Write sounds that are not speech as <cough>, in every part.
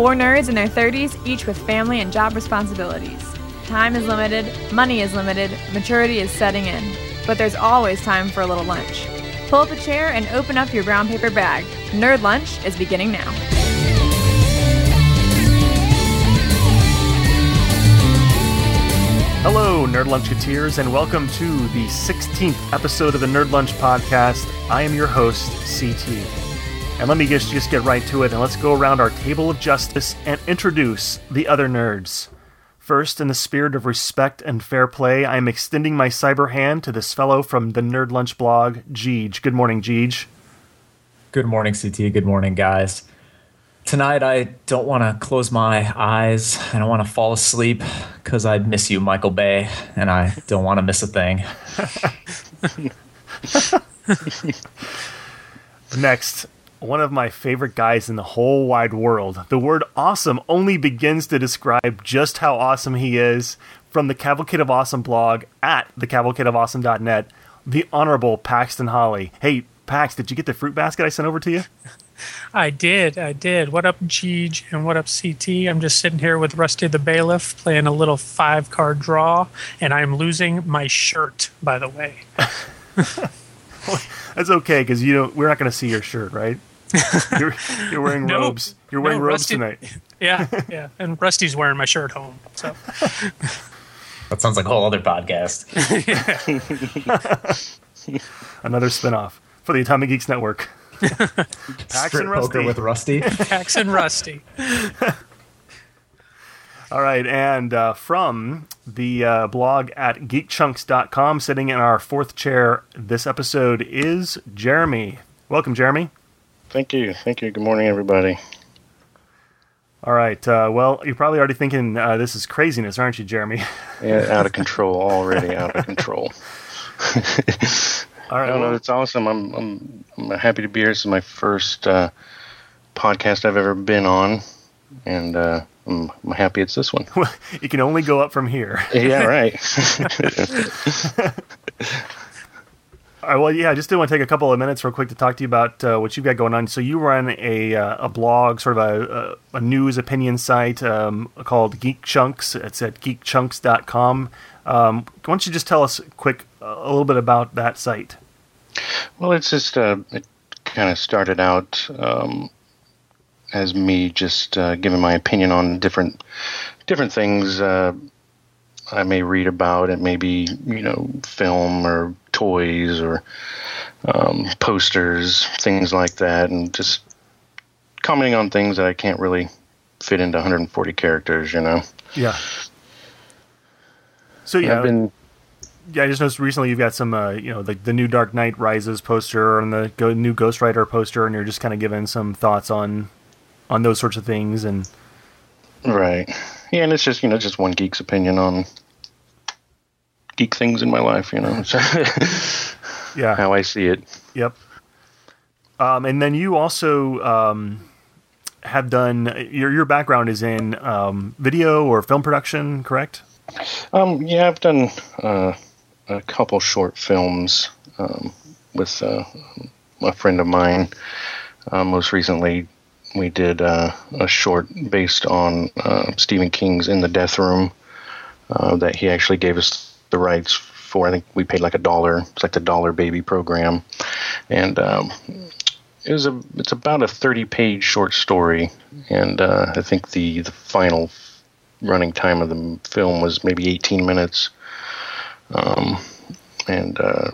Four nerds in their 30s, each with family and job responsibilities. Time is limited, money is limited, maturity is setting in. But there's always time for a little lunch. Pull up a chair and open up your brown paper bag. Nerd Lunch is beginning now. Hello, Nerd Luncheteers, and welcome to the 16th episode of the Nerd Lunch podcast. I am your host, CT. And let me just, just get right to it, and let's go around our table of justice and introduce the other nerds. First, in the spirit of respect and fair play, I am extending my cyber hand to this fellow from the Nerd Lunch blog, Jeeg. Good morning, Jeeg. Good morning, CT. Good morning, guys tonight I don't want to close my eyes. I don't want to fall asleep because I'd miss you, Michael Bay, and I don't want to miss a thing. <laughs> Next, one of my favorite guys in the whole wide world. The word awesome only begins to describe just how awesome he is from the Cavalcade of Awesome blog at thecavalcadeofawesome.net, the Honorable Paxton Holley. Hey, Pax, did you get the fruit basket I sent over to you? I did, I did. What up, Jeeg, and what up, CT? I'm just sitting here with Rusty the Bailiff playing a little five card draw, and I'm losing my shirt, by the way. <laughs> That's okay because you know we're not going to see your shirt, right? <laughs> You're, you're wearing No. robes. You're wearing No, robes Rusty- tonight. <laughs> Yeah, yeah. And Rusty's wearing my shirt home. So That sounds like a whole other podcast. <laughs> Another spinoff for the Atomic Geeks Network. Pax Strip and Rusty. poker with Rusty. Pax and Rusty. All right, and uh, from the uh, blog at geekchunks.com, sitting in our fourth chair this episode is Jeremy. Welcome, Jeremy. Thank you. Thank you. Good morning, everybody. All right, uh, well, you're probably already thinking uh, this is craziness, aren't you, Jeremy? <laughs> Yeah, out of control already. Out of control. <laughs> <laughs> All right, I don't It's awesome. I'm I'm I'm happy to be here. This is my first uh, podcast I've ever been on, and uh, I'm, I'm happy it's this one. Well, it can only go up from here. yeah, right. Right, well, yeah, I just did want to take a couple of minutes real quick to talk to you about uh, what you've got going on. So you run a uh, a blog, sort of a, a, a news opinion site um, called Geek Chunks. It's at geekchunks.com. Um, why don't you just tell us quick uh, a little bit about that site? Well, it's just uh, it kind of started out um, as me just uh, giving my opinion on different different things uh, I may read about. It may be you know film or toys or um, posters, things like that, and just commenting on things that I can't really fit into 140 characters. You know, Yeah. So yeah, I've been yeah, I just noticed recently you've got some, uh, you know, the, the new Dark Knight Rises poster and the go, new Ghost Rider poster, and you're just kind of giving some thoughts on on those sorts of things and right. Yeah, and it's just you know just one geek's opinion on geek things in my life. You know. <laughs> yeah, how I see it. Yep. Um, and then you also um, have done your your background is in um, video or film production, correct? Um, yeah, I've done uh, a couple short films um, with uh, a friend of mine. Uh, most recently, we did uh, a short based on uh, Stephen King's In the Death Room uh, that he actually gave us the rights for. I think we paid like a dollar. It's like the Dollar Baby program, and um, it was a it's about a 30 page short story, and uh, I think the the final running time of the film was maybe 18 minutes. Um, and uh,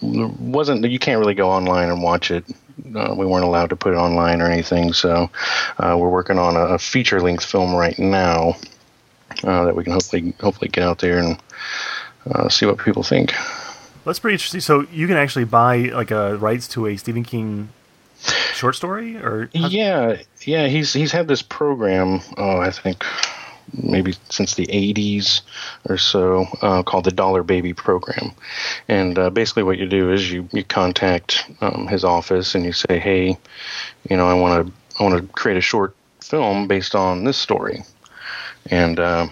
wasn't you can't really go online and watch it. Uh, we weren't allowed to put it online or anything, so uh, we're working on a, a feature length film right now uh, that we can hopefully hopefully get out there and uh, see what people think. That's pretty interesting. So you can actually buy like a rights to a Stephen King short story, or Yeah, yeah, he's he's had this program. Oh, I think maybe since the 80s or so uh, called the Dollar Baby Program. And uh, basically, what you do is you you contact um, his office and you say, hey, you know, I want to I want to create a short film based on this story, and. Uh,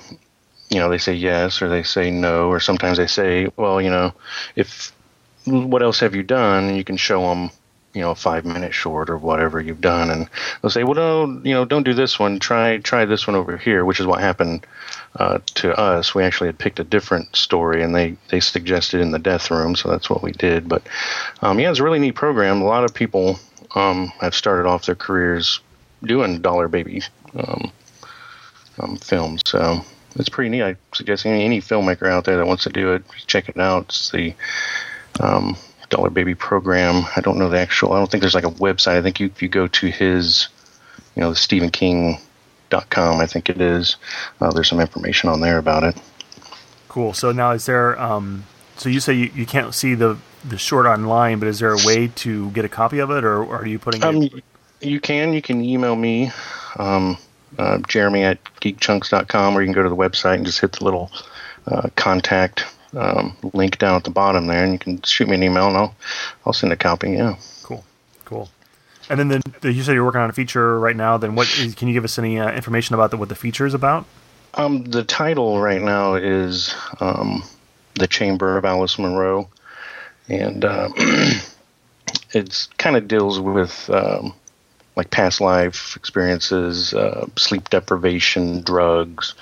you know, they say yes or they say no, or sometimes they say, well, you know, if what else have you done? You can show them you know a five minute short or whatever you've done, and they'll say, well, no, you know, don't do this one. Try try this one over here, which is what happened uh, to us. We actually had picked a different story, and they they suggested in the death room, so that's what we did. But um, yeah, it's a really neat program. A lot of people um, have started off their careers doing dollar baby um, um, films, so it's pretty neat. I suggest any, any filmmaker out there that wants to do it, check it out. It's the um, Dollar Baby program. I don't know the actual. I don't think there's like a website. I think you, if you go to his, you know, the Stephen King. Dot com, I think it is. Uh, there's some information on there about it. Cool. So now, is there? Um, so you say you, you can't see the the short online, but is there a way to get a copy of it, or, or are you putting Um, it? you can. You can email me, um, uh, Jeremy at geekchunks.com, or you can go to the website and just hit the little uh, contact um, link down at the bottom there, and you can shoot me an email, and I'll I'll send a copy. Yeah. Cool. Cool. And then the, the, you said you're working on a feature right now. Then what? Is, can you give us any uh, information about the, what the feature is about? Um, the title right now is um, "The Chamber of Alice Monroe," and um, <clears throat> it's kind of deals with um, like past life experiences, uh, sleep deprivation, drugs,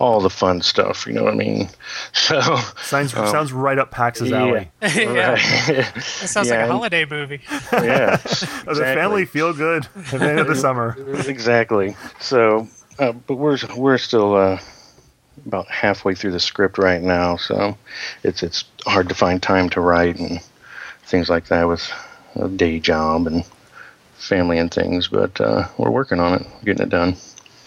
all the fun stuff. You know what I mean? <laughs> So Sounds sounds right up Pax's alley. <laughs> yeah, right. that sounds Yeah, like a <laughs> holiday movie. yeah, The family feel good at the end of the summer. exactly. So, uh, but we're we're still uh, about halfway through the script right now, so it's it's hard to find time to write and things like that with a day job and family and things. But uh, we're working on it, getting it done.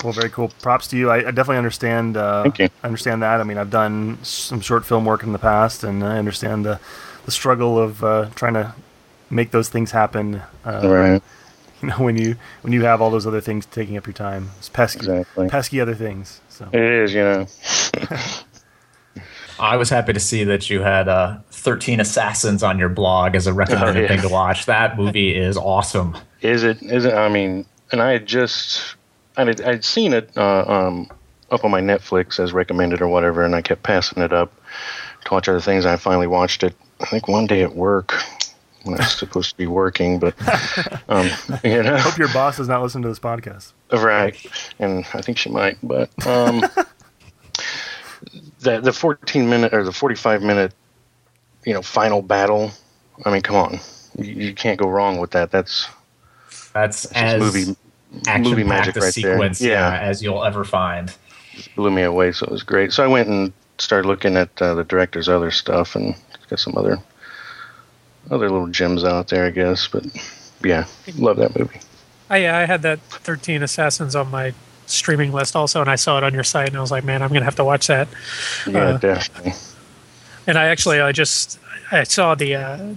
Well, very cool. Props to you. I, I definitely understand. Uh, Thank you. I understand that. I mean, I've done some short film work in the past, and I understand the the struggle of uh, trying to make those things happen. Uh, right. You know, when you when you have all those other things taking up your time, it's pesky, Exactly. pesky other things. So It is, you know. <laughs> I was happy to see that you had uh, 13 Assassins on your blog as a recommended Oh, yeah. thing to watch. That movie is awesome. Is it? Is it? I mean, and I had just, I had, I'd seen it uh, um, up on my Netflix as recommended or whatever, and I kept passing it up to watch other things. I finally watched it. I think one day at work when I was supposed to be working, but <laughs> um, you know, hope your boss does not listen to this podcast. right? And I think she might, but um, the the 14 minute or the 45 minute, you know, final battle. I mean, come on, you, you can't go wrong with that. That's That's just as movie action movie magic packed a right there. sequence yeah. Yeah. as you'll ever find. blew me away. So it was great. So I went and started looking at uh, the director's other stuff and got some other other little gems out there, I guess. But yeah, love that movie. I, yeah, I had that 13 Assassins on my streaming list also, and I saw it on your site, and I was like, man, I'm going to have to watch that. Yeah, Uh, definitely. And I actually, I just, I saw the, uh,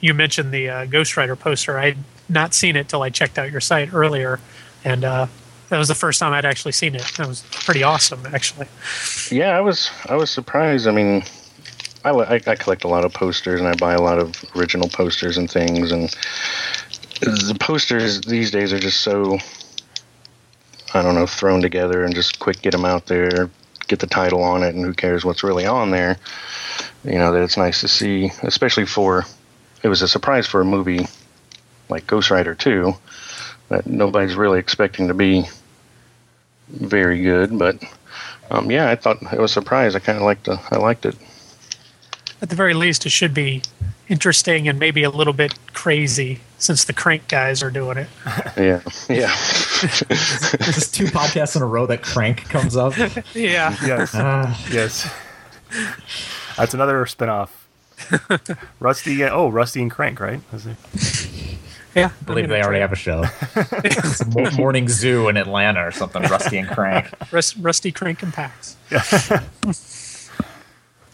you mentioned the uh, Ghost Rider poster. I had not seen it till I checked out your site earlier, and uh, that was the first time I'd actually seen it. That was pretty awesome, actually. Yeah, I was I was surprised. I mean, I, I, I collect a lot of posters and I buy a lot of original posters and things, and the posters these days are just so I don't know thrown together and just quick get them out there, get the title on it, and who cares what's really on there. You know that it's nice to see, especially for it was a surprise for a movie like Ghost Rider 2 that nobody's really expecting to be very good, but um, yeah, I thought it was a surprise. I kind of liked the, I liked it. At the very least, it should be interesting and maybe a little bit crazy since the Crank guys are doing it. <laughs> Yeah, yeah, Just two podcasts in a row that Crank comes up. <laughs> Yeah. Yes, Ah. yes. That's another spinoff. <laughs> Rusty. Oh, Rusty and Crank, right? Is it- Yeah. I believe they already have a show. <laughs> it's a morning zoo in Atlanta or something. Rusty and Crank. <laughs> Rust, Rusty Crank and Pax. <laughs>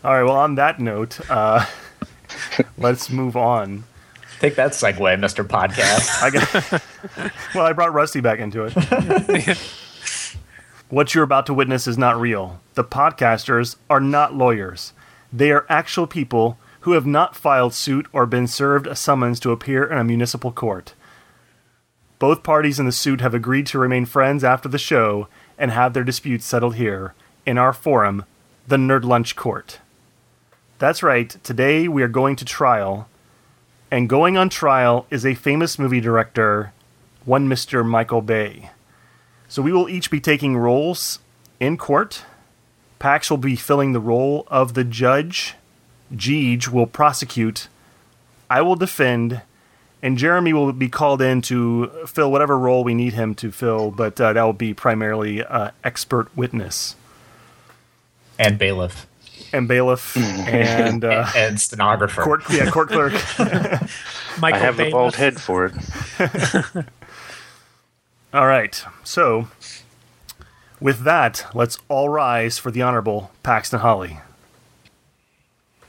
All right. Well, on that note, uh, let's move on. Take that segue, Mr. Podcast. I guess. well, I brought Rusty back into it. what you're about to witness is not real. The podcasters are not lawyers. They are actual people who have not filed suit or been served a summons to appear in a municipal court. Both parties in the suit have agreed to remain friends after the show and have their disputes settled here, in our forum, the Nerd Lunch Court. That's right, today we are going to trial and going on trial is a famous movie director, one Mr. Michael Bay. So we will each be taking roles in court. Pax will be filling the role of the judge. Jeeg will prosecute. I will defend. And Jeremy will be called in to fill whatever role we need him to fill, but uh, that will be primarily uh, expert witness And bailiff. and bailiff and uh, <laughs> and stenographer. court, yeah, court clerk. <laughs> Michael I have the bald head for it. <laughs> All right. So, with that, let's all rise for the Honorable Paxton Holley.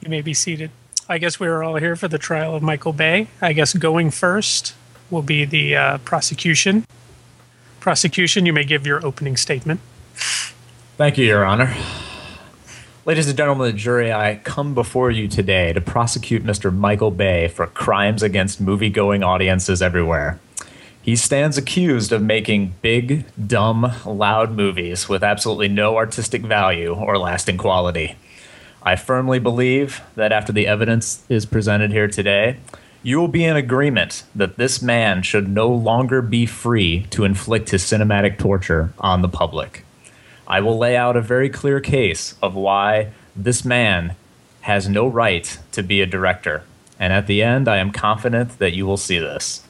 You may be seated. I guess we are all here for the trial of Michael Bay. I guess going first will be the uh, prosecution. Prosecution, you may give your opening statement. Thank you, Your Honor. Ladies and gentlemen of the jury, I come before you today to prosecute Mr. Michael Bay for crimes against movie going audiences everywhere. He stands accused of making big, dumb, loud movies with absolutely no artistic value or lasting quality. I firmly believe that after the evidence is presented here today, you will be in agreement that this man should no longer be free to inflict his cinematic torture on the public. I will lay out a very clear case of why this man has no right to be a director. And at the end, I am confident that you will see this.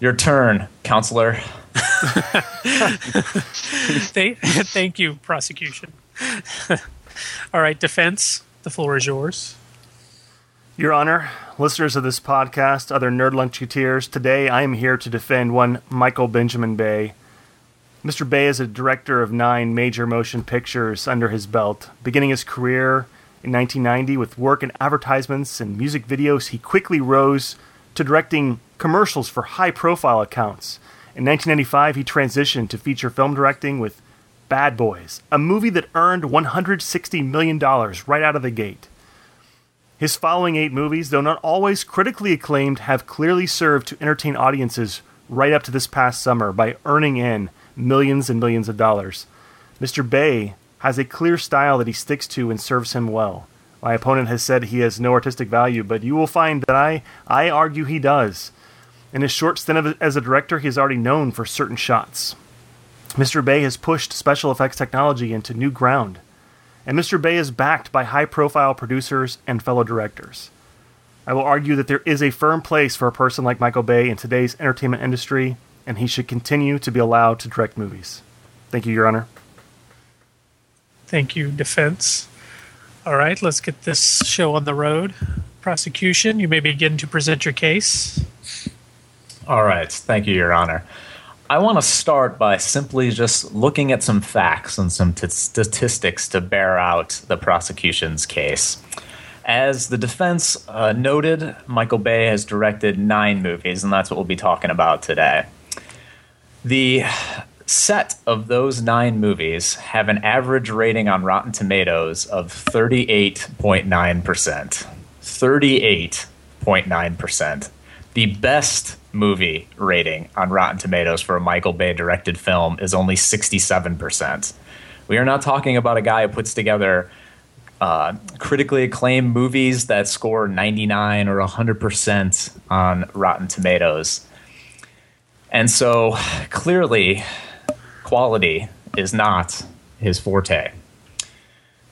Your turn, counselor. <laughs> Thank, you, prosecution. <laughs> all right, defense, the floor is yours. Your Honor, listeners of this podcast, other Nerd Luncheteers, today I am here to defend one Michael Benjamin Bay. Mr. Bay is a director of nine major motion pictures under his belt. Beginning his career in 1990 with work in advertisements and music videos, he quickly rose to directing commercials for high profile accounts. In 1995, he transitioned to feature film directing with Bad Boys, a movie that earned $160 million right out of the gate. His following eight movies, though not always critically acclaimed, have clearly served to entertain audiences right up to this past summer by earning in millions and millions of dollars. Mr. Bay has a clear style that he sticks to and serves him well. My opponent has said he has no artistic value, but you will find that I, I argue he does. In his short stint as a director, he is already known for certain shots. Mr. Bay has pushed special effects technology into new ground and Mr. Bay is backed by high profile producers and fellow directors. I will argue that there is a firm place for a person like Michael Bay in today's entertainment industry, and he should continue to be allowed to direct movies. Thank you, Your Honor. Thank you, defense. All right, let's get this show on the road. Prosecution, you may begin to present your case. All right. Thank you, Your Honor. I want to start by simply just looking at some facts and some t- statistics to bear out the prosecution's case. As the defense uh, noted, Michael Bay has directed nine movies, and that's what we'll be talking about today. The set of those nine movies have an average rating on Rotten Tomatoes of 38.9%. 38.9%. The best movie rating on Rotten Tomatoes for a Michael Bay directed film is only 67%. We are not talking about a guy who puts together uh, critically acclaimed movies that score 99 or 100% on Rotten Tomatoes. And so clearly, quality is not his forte.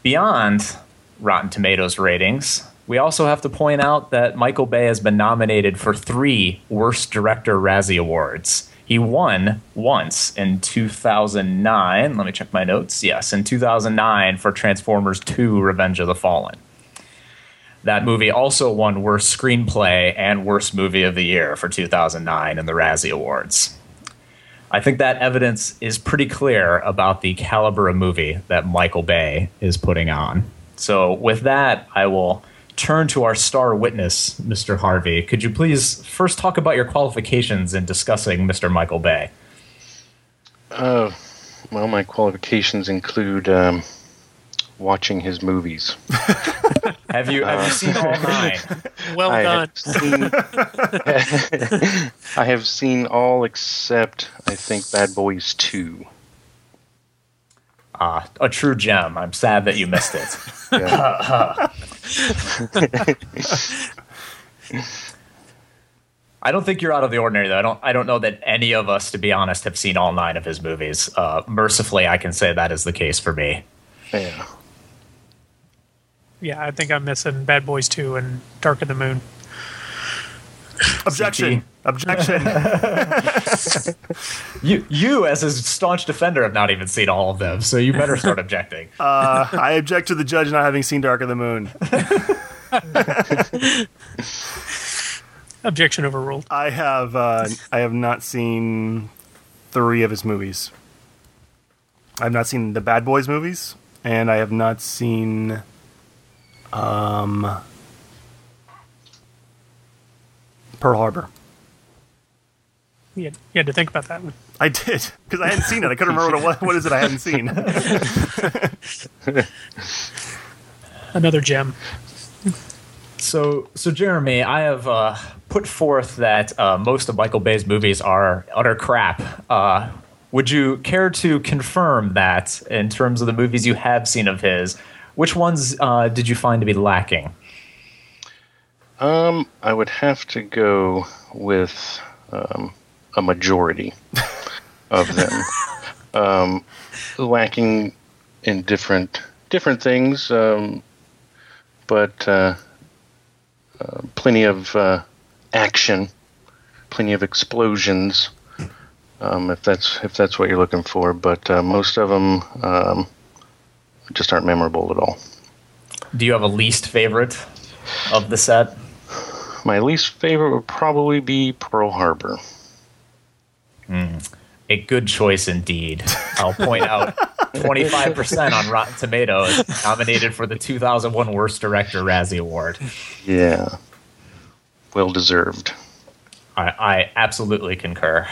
Beyond Rotten Tomatoes ratings, we also have to point out that Michael Bay has been nominated for three Worst Director Razzie Awards. He won once in 2009. Let me check my notes. Yes, in 2009 for Transformers 2 Revenge of the Fallen. That movie also won Worst Screenplay and Worst Movie of the Year for 2009 in the Razzie Awards. I think that evidence is pretty clear about the caliber of movie that Michael Bay is putting on. So, with that, I will turn to our star witness, Mr. Harvey. Could you please first talk about your qualifications in discussing Mr. Michael Bay? Uh, well, my qualifications include um, watching his movies. <laughs> Have you have you seen all nine? <laughs> Well I done. have seen. <laughs> I have seen all except I think Bad Boys Two. Ah, a true gem. I'm sad that you missed it. <laughs> <laughs> I don't think you're out of the ordinary though. I don't. I don't know that any of us, to be honest, have seen all nine of his movies. Uh, mercifully, I can say that is the case for me. Yeah. Yeah, I think I'm missing Bad Boys 2 and Dark of the Moon. Objection. Objection. <laughs> You, you, as a staunch defender, have not even seen all of them, so you better start objecting. <laughs> Uh, I object to the judge not having seen Dark of the Moon. <laughs> Objection overruled. I have uh, I have not seen three of his movies. I've not seen the Bad Boys movies, and I have not seen um, Pearl Harbor. You had, you had to think about that one. I did because I hadn't seen it. I couldn't remember what, it what is it I hadn't seen. <laughs> Another gem. So, so Jeremy, I have uh, put forth that uh, most of Michael Bay's movies are utter crap. Uh, would you care to confirm that in terms of the movies you have seen of his? Which ones uh, did you find to be lacking? Um, I would have to go with um, a majority of them, <laughs> um, lacking in different different things, um, but uh, uh, plenty of uh, action, plenty of explosions. Um, if that's if that's what you're looking for, but uh, most of them um, just aren't memorable at all. Do you have a least favorite of the set? My least favorite would probably be Pearl Harbor. A good choice indeed. I'll point out 25% on Rotten Tomatoes, nominated for the 2001 Worst Director Razzie Award. Yeah, well deserved. I, I absolutely concur.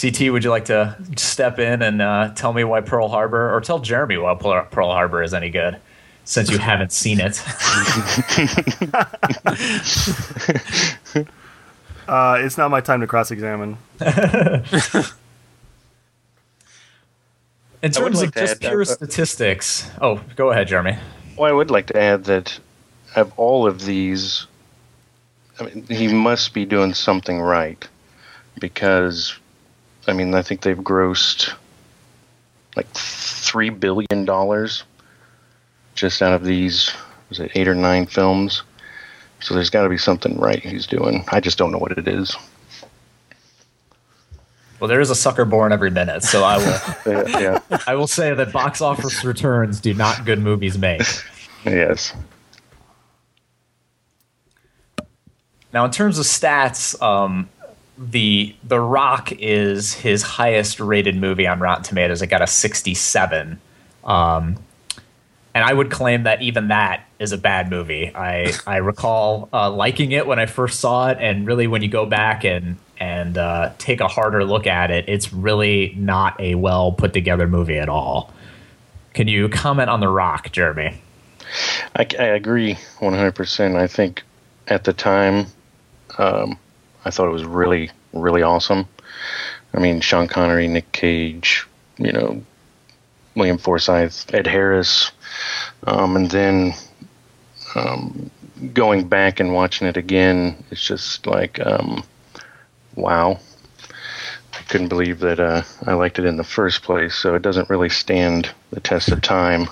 CT, would you like to step in and uh, tell me why Pearl Harbor, or tell Jeremy why Pearl Harbor is any good, since you haven't seen it? <laughs> <laughs> Uh, it's not my time to cross-examine. <laughs> In terms like of just add that, pure uh, statistics, oh, go ahead, Jeremy. Well, I would like to add that of all of these, I mean, he must be doing something right because, I mean, I think they've grossed like three billion dollars just out of these. Was it eight or nine films? So there's got to be something right he's doing. I just don't know what it is. Well, there is a sucker born every minute, so I will. <laughs> Yeah, yeah. I will say that box office returns do not good movies make. yes. Now, in terms of stats, um, the The Rock is his highest rated movie on Rotten Tomatoes. It got a 67. Um, and I would claim that even that is a bad movie. I, I recall uh, liking it when I first saw it, and really when you go back and and uh, take a harder look at it, it's really not a well put together movie at all. Can you comment on The Rock, Jeremy? I, I agree 100%. I think at the time, um, I thought it was really, really awesome. I mean, Sean Connery, Nick Cage, you know, William Forsythe, Ed Harris. Um, and then um, going back and watching it again, it's just like, um, wow. I couldn't believe that uh, I liked it in the first place. So it doesn't really stand the test of time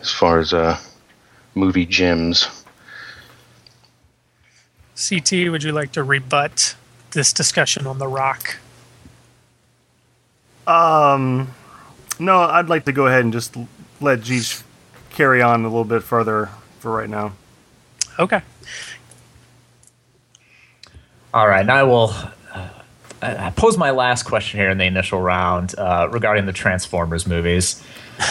as far as uh, movie gems. CT, would you like to rebut this discussion on The Rock? Um, no, I'd like to go ahead and just let Jeeg carry on a little bit further for right now. Okay. All right, now I will uh, uh, pose my last question here in the initial round uh, regarding the Transformers movies. <sighs>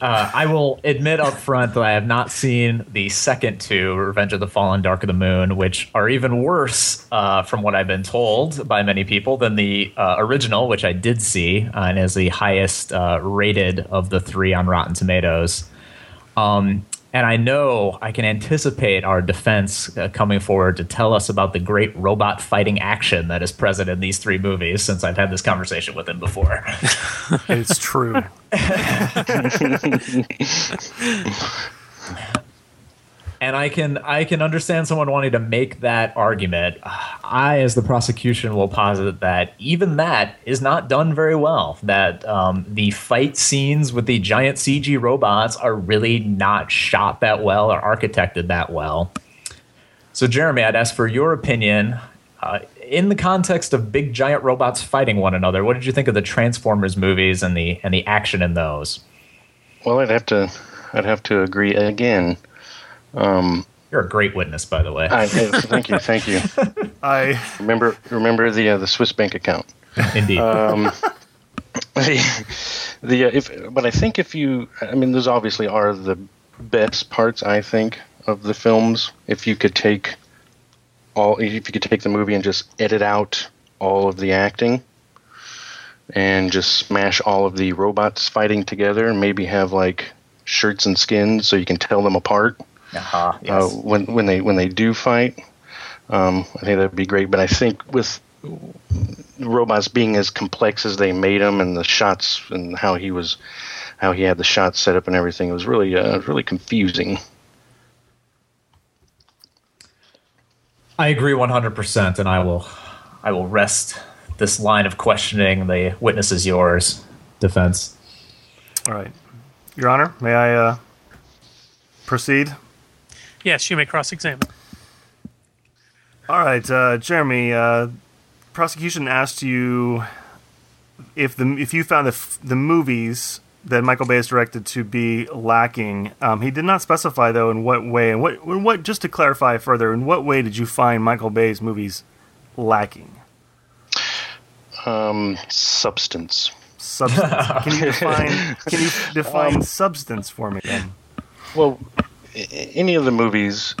Uh, I will admit up front that I have not seen the second two, Revenge of the Fallen, Dark of the Moon, which are even worse, uh, from what I've been told by many people, than the uh, original, which I did see uh, and is the highest uh, rated of the three on Rotten Tomatoes. Um, and I know I can anticipate our defense uh, coming forward to tell us about the great robot fighting action that is present in these three movies since I've had this conversation with him before. It's true. <laughs> <laughs> and I can I can understand someone wanting to make that argument. I, as the prosecution, will posit that even that is not done very well. That um, the fight scenes with the giant CG robots are really not shot that well or architected that well. So, Jeremy, I'd ask for your opinion. Uh, in the context of big giant robots fighting one another, what did you think of the Transformers movies and the and the action in those? Well, I'd have to I'd have to agree again. Um, You're a great witness, by the way. I, thank you, thank you. <laughs> I Remember remember the uh, the Swiss bank account. Indeed. Um, the the uh, if but I think if you I mean those obviously are the best parts I think of the films. If you could take all if you could take the movie and just edit out all of the acting and just smash all of the robots fighting together and maybe have like shirts and skins so you can tell them apart uh-huh, uh, when when they when they do fight. Um, I think that'd be great. But I think with robots being as complex as they made them, and the shots and how he was, how he had the shots set up and everything, it was really uh, really confusing. I agree 100%, and I will, I will rest this line of questioning. The witness is yours. Defense. all right, Your Honor. May I uh, proceed? Yes, you may cross-examine. All right, uh, Jeremy. Uh, prosecution asked you if the if you found the f- the movies that Michael Bay has directed to be lacking. Um, he did not specify though in what way and what in what. Just to clarify further, in what way did you find Michael Bay's movies lacking? Um, substance. Substance. can you <laughs> define? Can you define substance for me then? Well, a- any of the movies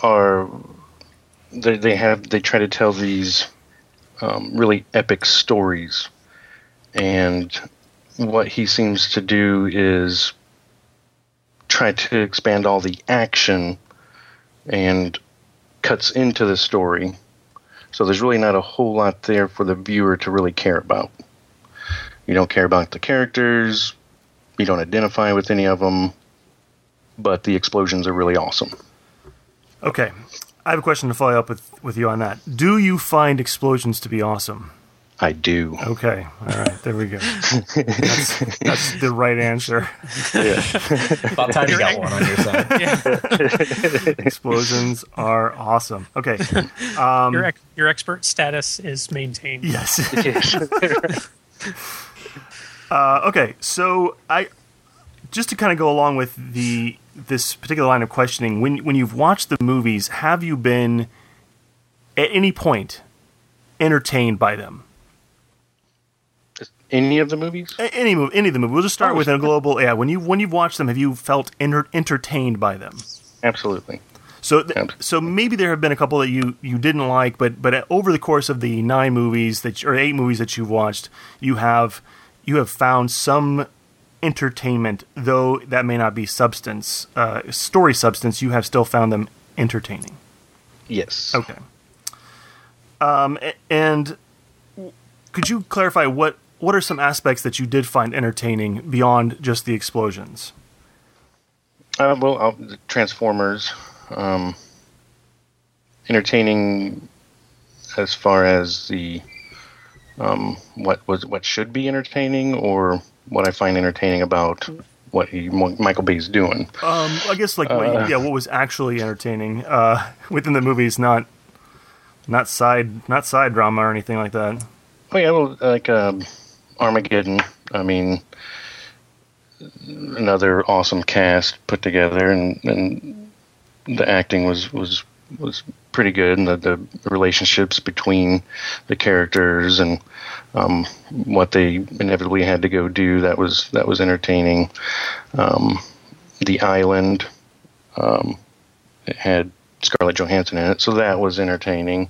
are they they have they try to tell these um, really epic stories, and what he seems to do is try to expand all the action and cuts into the story. So there's really not a whole lot there for the viewer to really care about. You don't care about the characters. You don't identify with any of them but the explosions are really awesome. Okay, I have a question to follow up with with you on that. Do you find explosions to be awesome? I do. Okay, all right, there we go. That's, that's the right answer. About time you got one on your side. <laughs> Explosions are awesome. Okay, your ex- your expert status is maintained. yes. <laughs> uh, okay, so I just to kind of go along with the this particular line of questioning. When when you've watched the movies, have you been at any point entertained by them? Any of the movies? Any movie, any of the movies. We'll just start Oh, with a global. Yeah, when you when you've watched them, have you felt enter- entertained by them? Absolutely. So, th- Absolutely. so maybe there have been a couple that you, you didn't like, but but uh, over the course of the nine movies that or eight movies that you've watched, you have you have found some entertainment, though that may not be substance, uh, story substance. You have still found them entertaining. Yes. Okay. Um, and could you clarify what what are some aspects that you did find entertaining beyond just the explosions? Uh, well, uh, the Transformers, um, entertaining as far as the um, what was what should be entertaining, or what I find entertaining about what he, Michael Bay's doing. Um, I guess like what, yeah, what was actually entertaining uh, <laughs> within the movies, not not side not side drama or anything like that. Oh yeah, well, like um, Armageddon. I mean, another awesome cast put together, and, and the acting was was was pretty good, and the, the relationships between the characters and um, what they inevitably had to go do that was that was entertaining. Um, the Island um, it had Scarlett Johansson in it, so that was entertaining.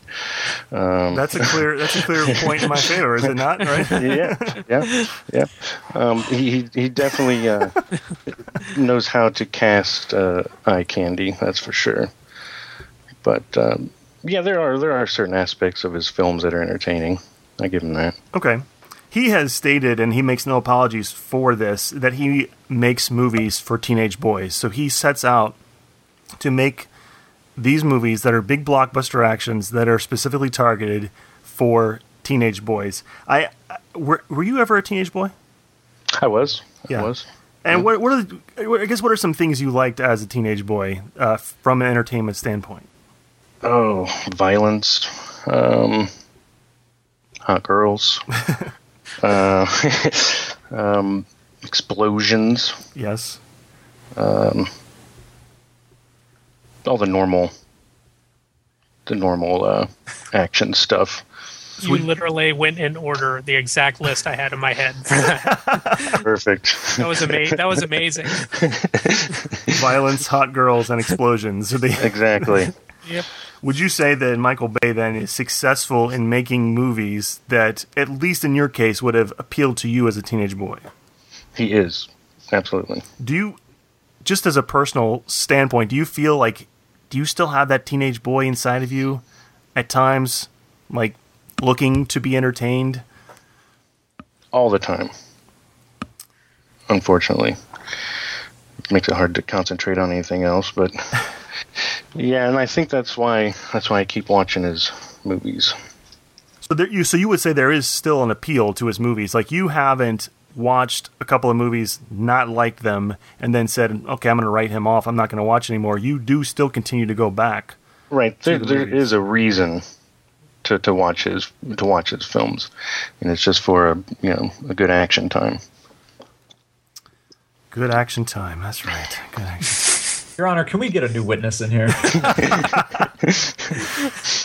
Um, That's a clear that's a clear <laughs> point in my favor, is it not? Right? <laughs> yeah, yeah, yeah. Um, he he- he definitely uh, <laughs> knows how to cast uh, eye candy. That's for sure. But um, yeah, there are there are certain aspects of his films that are entertaining. I give him that. Okay. He has stated, and he makes no apologies for this, that he makes movies for teenage boys. So he sets out to make these movies that are big blockbuster actions that are specifically targeted for teenage boys. I were were you ever a teenage boy? I was. Yeah. I was. And what what are the, I guess what are some things you liked as a teenage boy uh, from an entertainment standpoint? Oh, violence, um, hot girls, <laughs> uh, <laughs> um, explosions, Yes. all the normal, the normal uh, action stuff. You literally went in order the exact list I had in my head. <laughs> Perfect. That was amazing. That was amazing. Violence, hot girls, and explosions. Are they- exactly. Yep. Would you say that Michael Bay then is successful in making movies that, at least in your case, would have appealed to you as a teenage boy? He is absolutely. Do you, just as a personal standpoint, do you feel like, do you still have that teenage boy inside of you at times, like looking to be entertained? all the time. Unfortunately, makes it hard to concentrate on anything else. But <laughs> yeah, and I think that's why that's why I keep watching his movies. So there, you so you would say there is still an appeal to his movies. Like you haven't watched a couple of movies, not liked them, and then said, "Okay, I'm going to write him off. I'm not going to watch anymore." You do still continue to go back. Right, there, the there is a reason to, to watch his to watch his films, and it's just for a you know a good action time. Good action time. That's right. Good action. Your Honor, can we get a new witness in here? <laughs> <laughs>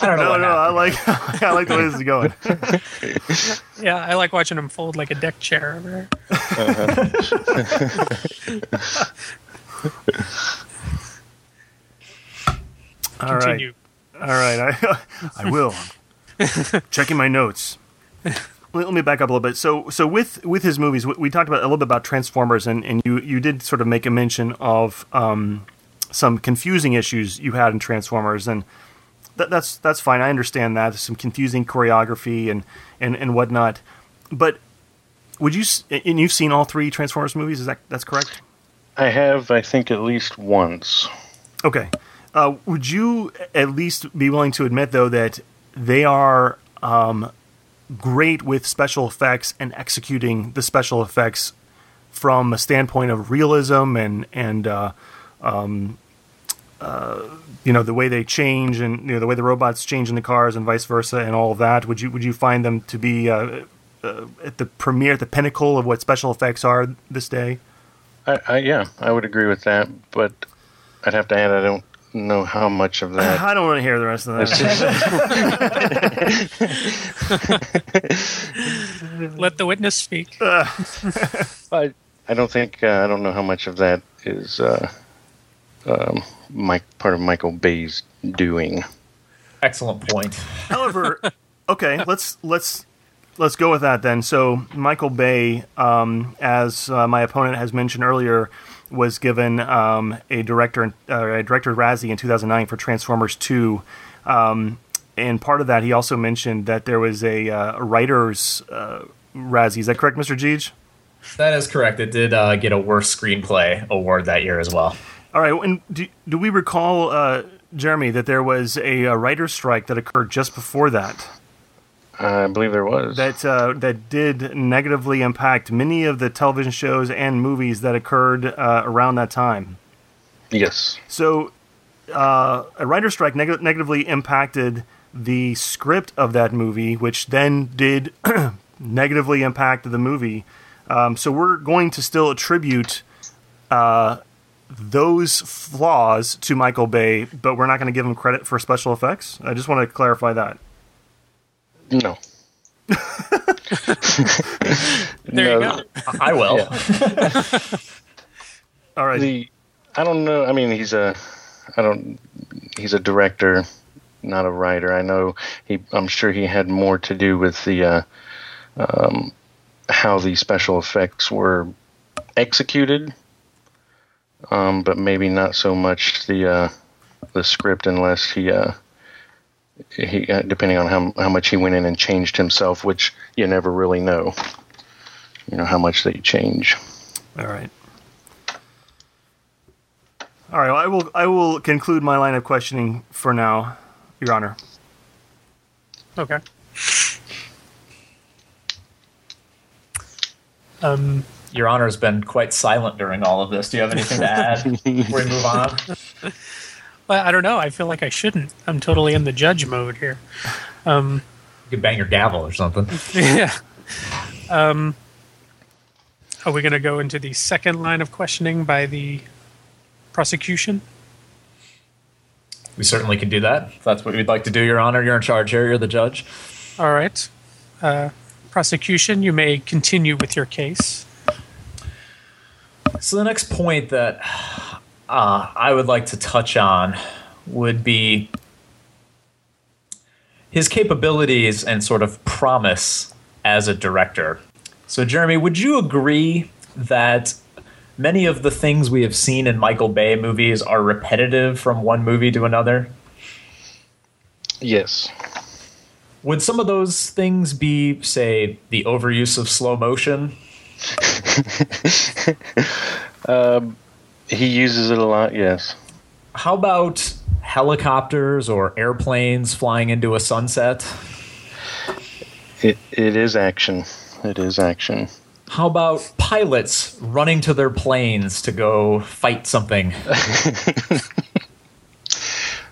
I don't know. No, no, I like <laughs> I like the way this is going. Yeah, I like watching him fold like a deck chair over there. All right. Continue. All right, I I will. Checking my notes. Let let me back up a little bit. So, so with with his movies, we, we talked about a little bit about Transformers, and, and you you did sort of make a mention of um, some confusing issues you had in Transformers, and that, that's that's fine. I understand that some confusing choreography and and and whatnot. But would you? And you've seen all three Transformers movies? Is that that's correct? I have, I think, at least once. Okay. Uh, would you at least be willing to admit, though, that they are um, great with special effects and executing the special effects from a standpoint of realism and and uh, um, uh, you know the way they change and you know the way the robots change in the cars and vice versa and all of that? Would you would you find them to be uh, uh, at the premiere, at the pinnacle of what special effects are this day? I, I yeah, I would agree with that, but I'd have to add I don't know how much of that. I don't want to hear the rest of that. <laughs> Let the witness speak. <laughs> I I don't think uh, I don't know how much of that is uh, um, my part of Michael Bay's doing. Excellent point. <laughs> However, okay, let's let's let's go with that then. So Michael Bay, um, as uh, my opponent has mentioned earlier, was given um, a director uh, a director Razzie in 2009 for Transformers 2. Um, and part of that, he also mentioned that there was a, uh, writer's uh, Razzie. Is that correct, Mr. Jeeg? That is correct. It did uh, get a worst screenplay award that year as well. All right. And do, do we recall, uh, Jeremy, that there was a, uh writer's strike that occurred just before that? I believe there was. that uh, that did negatively impact many of the television shows and movies that occurred uh, around that time. yes. So, uh, a writer's strike neg- negatively impacted the script of that movie, which then did <clears throat> negatively impact the movie. Um, so, we're going to still attribute uh, those flaws to Michael Bay, but we're not going to give him credit for special effects. I just want to clarify that. No. <laughs> There you No. go. I will. <laughs> All right. The I don't know. I mean, he's a I don't. He's a director, not a writer. I know he. I'm sure he had more to do with the uh, um, how the special effects were executed, um, but maybe not so much the uh, the script, unless he. Uh, he, uh, depending on how how much he went in and changed himself, which you never really know. You know how much they change. All right. All right, well, I will. I will conclude my line of questioning for now, Your Honor. Okay. Um, Your Honor has been quite silent during all of this. Do you have anything to add <laughs> before we move on? well, I don't know. I feel like I shouldn't. I'm totally in the judge mode here. Um, You could bang your gavel or something. <laughs> yeah. Um, are we going to go into the second line of questioning by the prosecution? We certainly can do that. If that's what we'd like to do, Your Honor. You're in charge here. You're the judge. All right. Uh, prosecution, you may continue with your case. So the next point that uh, I would like to touch on would be his capabilities and sort of promise as a director. So, Jeremy, would you agree that many of the things we have seen in Michael Bay movies are repetitive from one movie to another? Yes. Would some of those things be, say, the overuse of slow motion? <laughs> He uses it a lot, yes. How about helicopters or airplanes flying into a sunset? It it is action. It is action. How about pilots running to their planes to go fight something? <laughs>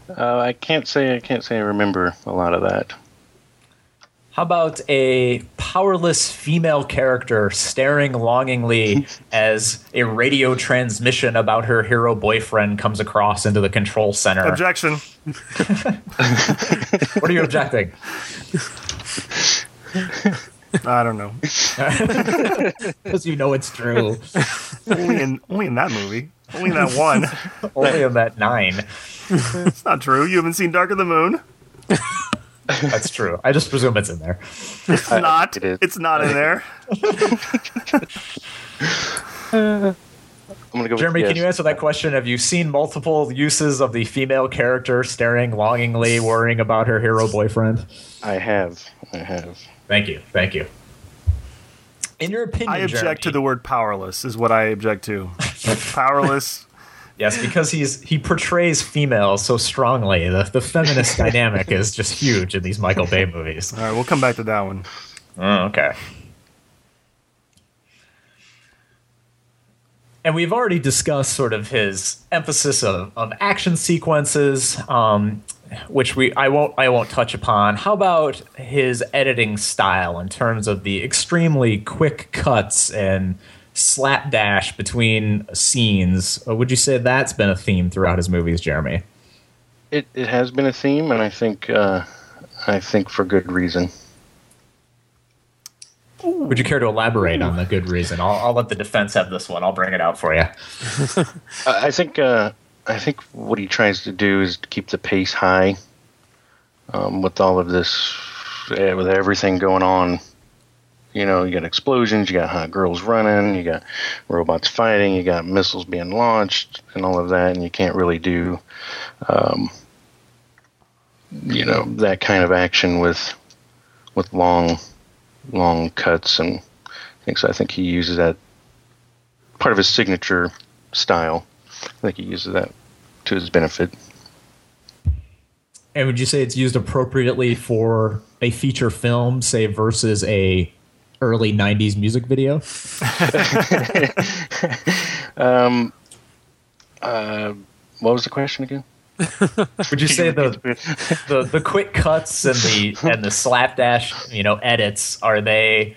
Uh, I can't say I can't say I remember a lot of that. How about a powerless female character staring longingly as a radio transmission about her hero boyfriend comes across into the control center? Objection. <laughs> what are you objecting? I don't know. <laughs> Because you know it's true. only in only in that movie. Only in that one. <laughs> Only in that nine. It's not true. You haven't seen Dark of the Moon. That's true. I just presume it's in there. <laughs> It's not. it is. It's not in there. <laughs> I'm gonna go. Jeremy, with can yes. you answer that question? Have you seen multiple uses of the female character staring longingly, worrying about her hero boyfriend? I have. I have. Thank you. Thank you. In your opinion, I object Jeremy- to the word powerless. Is what I object to. <laughs> powerless. Yes, <gasps> because he's he portrays females so strongly. The the feminist <laughs> dynamic is just huge in these Michael Bay movies. All right, we'll come back to that one. Oh, okay. And we've already discussed sort of his emphasis of, of action sequences, um, which we I won't I won't touch upon. How about his editing style in terms of the extremely quick cuts and slapdash between scenes? Uh, Would you say that's been a theme throughout his movies, Jeremy? It it has been a theme, and I think uh, I think for good reason. Would you care to elaborate on the good reason? I'll, I'll let the defense have this one. I'll bring it out for you. <laughs> I think uh, I think what he tries to do is to keep the pace high um, with all of this, eh, with everything going on. You know, you got explosions, you got hot girls running, you got robots fighting, you got missiles being launched, and all of that, and you can't really do, um, you know, that kind of action with with long, long cuts and things. I think he uses that part of his signature style. I think he uses that to his benefit. And would you say it's used appropriately for a feature film, say, versus a early '90s music video? <laughs> Uh, what was the question again? <laughs> Would you say the, the the quick cuts and the and the slapdash, you know, edits are they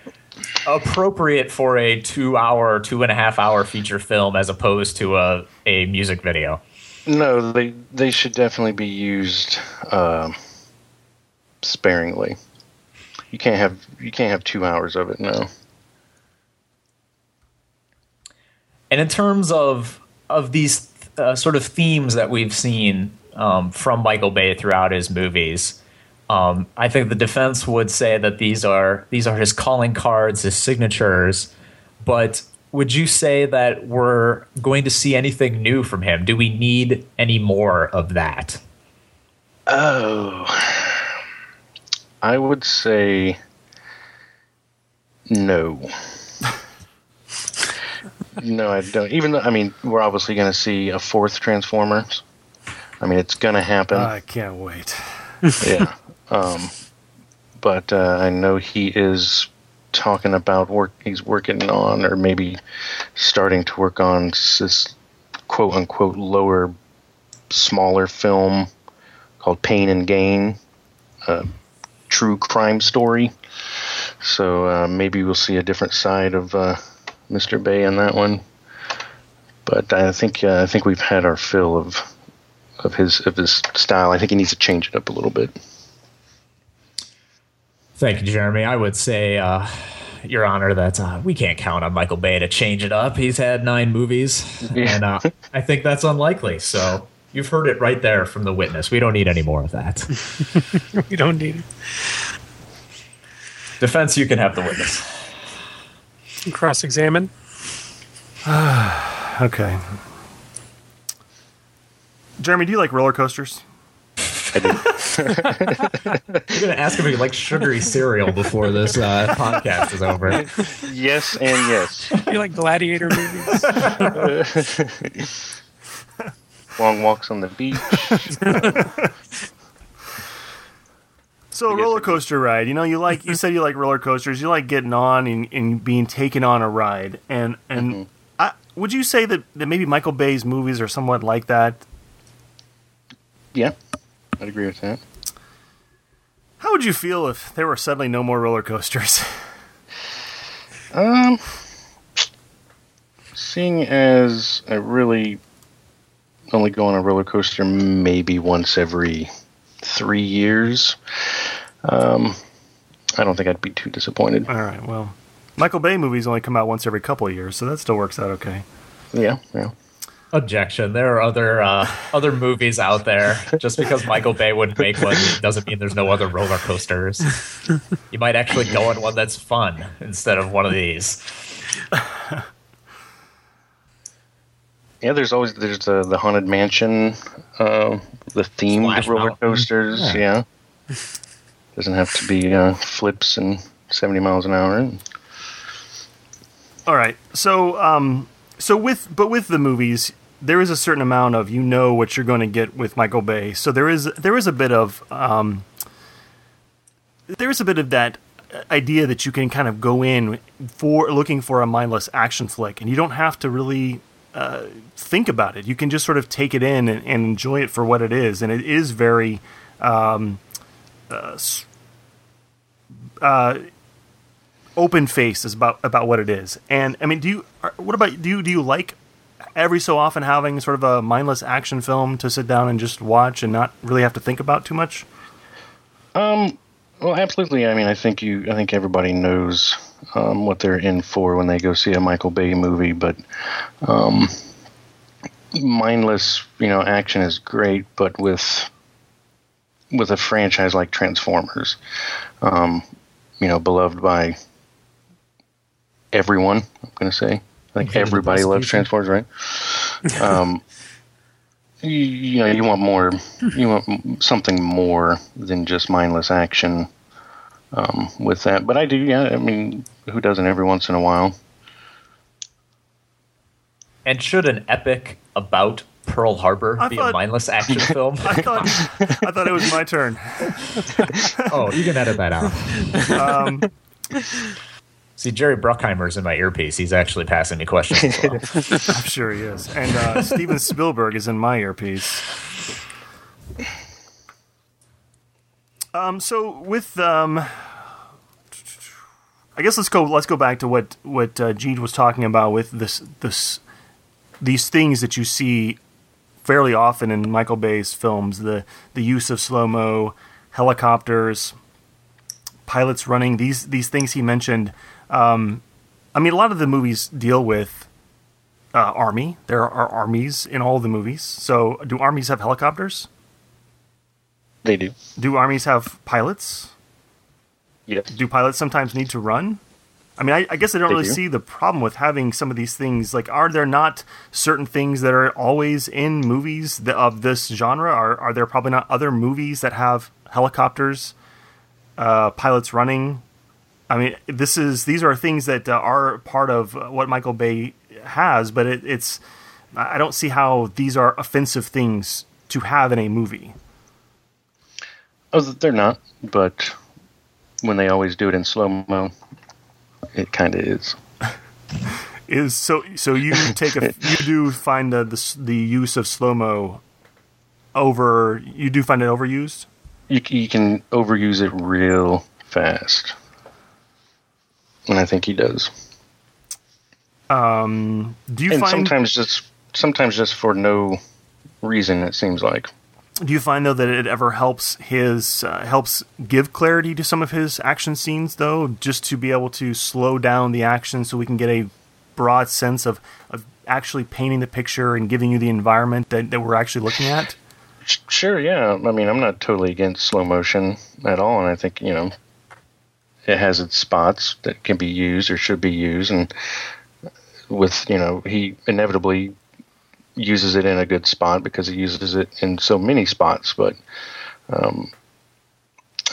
appropriate for a two-hour, two and a half hour feature film as opposed to a a music video? No, they they should definitely be used um sparingly. You can't have you can't have two hours of it. No. And in terms of of these uh, sort of themes that we've seen um, from Michael Bay throughout his movies, um, I think the defense would say that these are these are his calling cards, his signatures. But would you say that we're going to see anything new from him? Do we need any more of that? Oh, I would say no. no, I don't. Even though, I mean, we're obviously going to see a fourth Transformers. I mean, it's going to happen. I can't wait. yeah. Um, but uh, I know he is talking about work. He's working on, or maybe starting to work on this quote unquote lower, smaller film called Pain and Gain, a true crime story. So uh, maybe we'll see a different side of uh, Mr. Bay in that one. But I think uh, I think we've had our fill of of his of his style. I think he needs to change it up a little bit. Thank you, Jeremy. I would say, uh, Your Honor, that uh, we can't count on Michael Bay to change it up. He's had nine movies, Yeah. and uh, I think that's unlikely. So you've heard it right there from the witness. We don't need any more of that. <laughs> We don't need it. Defense, you can have the witness. Cross examine. <sighs> Okay. Jeremy, do you like roller coasters? I do. <laughs> <laughs> You're going to ask if he likes sugary cereal before this uh, podcast is over. Yes and yes. You like gladiator movies? Long walks on the beach. <laughs> So roller coaster ride, you know, you like you said you like roller coasters. You like getting on and, and being taken on a ride. And and I, would you say that, that maybe Michael Bay's movies are somewhat like that? Yeah, I'd agree with that. How would you feel if there were suddenly no more roller coasters? <laughs> Um, seeing as I really only go on a roller coaster maybe once every three years, um, I don't think I'd be too disappointed. All right, well, Michael Bay movies only come out once every couple of years, so that still works out okay. Yeah, yeah. Objection. There are other uh, <laughs> other movies out there. Just because Michael Bay wouldn't make one doesn't mean there's no other roller coasters. You might actually go on one that's fun instead of one of these. <laughs> Yeah, there's always there's the the haunted mansion, uh, the themed Splash roller Mountain. coasters. Yeah. doesn't have to be uh, flips and seventy miles an hour. All right. So, um, so with but with the movies, there is a certain amount of you know what you're going to get with Michael Bay. So there is there is a bit of um, there is a bit of that idea that you can kind of go in for looking for a mindless action flick, and you don't have to really uh, think about it. You can just sort of take it in and, and enjoy it for what it is, and it is very. Um, uh, uh, open faced is about about what it is. And I mean, do you what about do you do you like every so often having sort of a mindless action film to sit down and just watch and not really have to think about too much? Um, well, absolutely. I mean, I think you, I think everybody knows um, what they're in for when they go see a Michael Bay movie. But um, mindless, you know, action is great, but with with a franchise like Transformers, um, you know, beloved by everyone. I'm going to say. I think everybody loves. Transformers, right? <laughs> Um, you, you know, you want more. You want something more than just mindless action um, with that. But I do, yeah. I mean, who doesn't every once in a while? And should an epic about Pearl Harbor I be thought- a mindless action <laughs> film? I thought I thought it was my turn. <laughs> oh, you can edit that out. Um, <laughs> See, Jerry Bruckheimer's in my earpiece. He's actually passing me questions. as well. I'm sure he is. And uh, Steven Spielberg is in my earpiece. Um, so with um, I guess let's go. Let's go back to what what uh, Gene was talking about with this this these things that you see fairly often in Michael Bay's films. The the use of slow mo, helicopters, pilots running. These these things he mentioned. Um, I mean, a lot of the movies deal with uh, army. There are armies in all the movies. So, do armies have helicopters? They do. Do armies have pilots? Yes. Do pilots sometimes need to run? I mean, I, I guess I don't They really do. see the problem with having some of these things. Like, are there not certain things that are always in movies th- of this genre? Are are there probably not other movies that have helicopters, uh, pilots running? I mean, this is these are things that uh, are part of what Michael Bay has, but it, it's I don't see how these are offensive things to have in a movie. Oh, they're not, but when they always do it in slow mo, it kind of is. <laughs> Is so so you take a you do find the the, the use of slow mo over you do find it overused. You you can overuse it real fast, and I think he does. Um, do you and find sometimes just sometimes just for no reason it seems like do you find though that it ever helps his uh, helps give clarity to some of his action scenes though just to be able to slow down the action so we can get a broad sense of, of actually painting the picture and giving you the environment that, that we're actually looking at? Sure yeah. I mean i'm not totally against slow motion at all and i think you know it has its spots that can be used or should be used and with you know he inevitably uses it in a good spot because he uses it in so many spots. But um,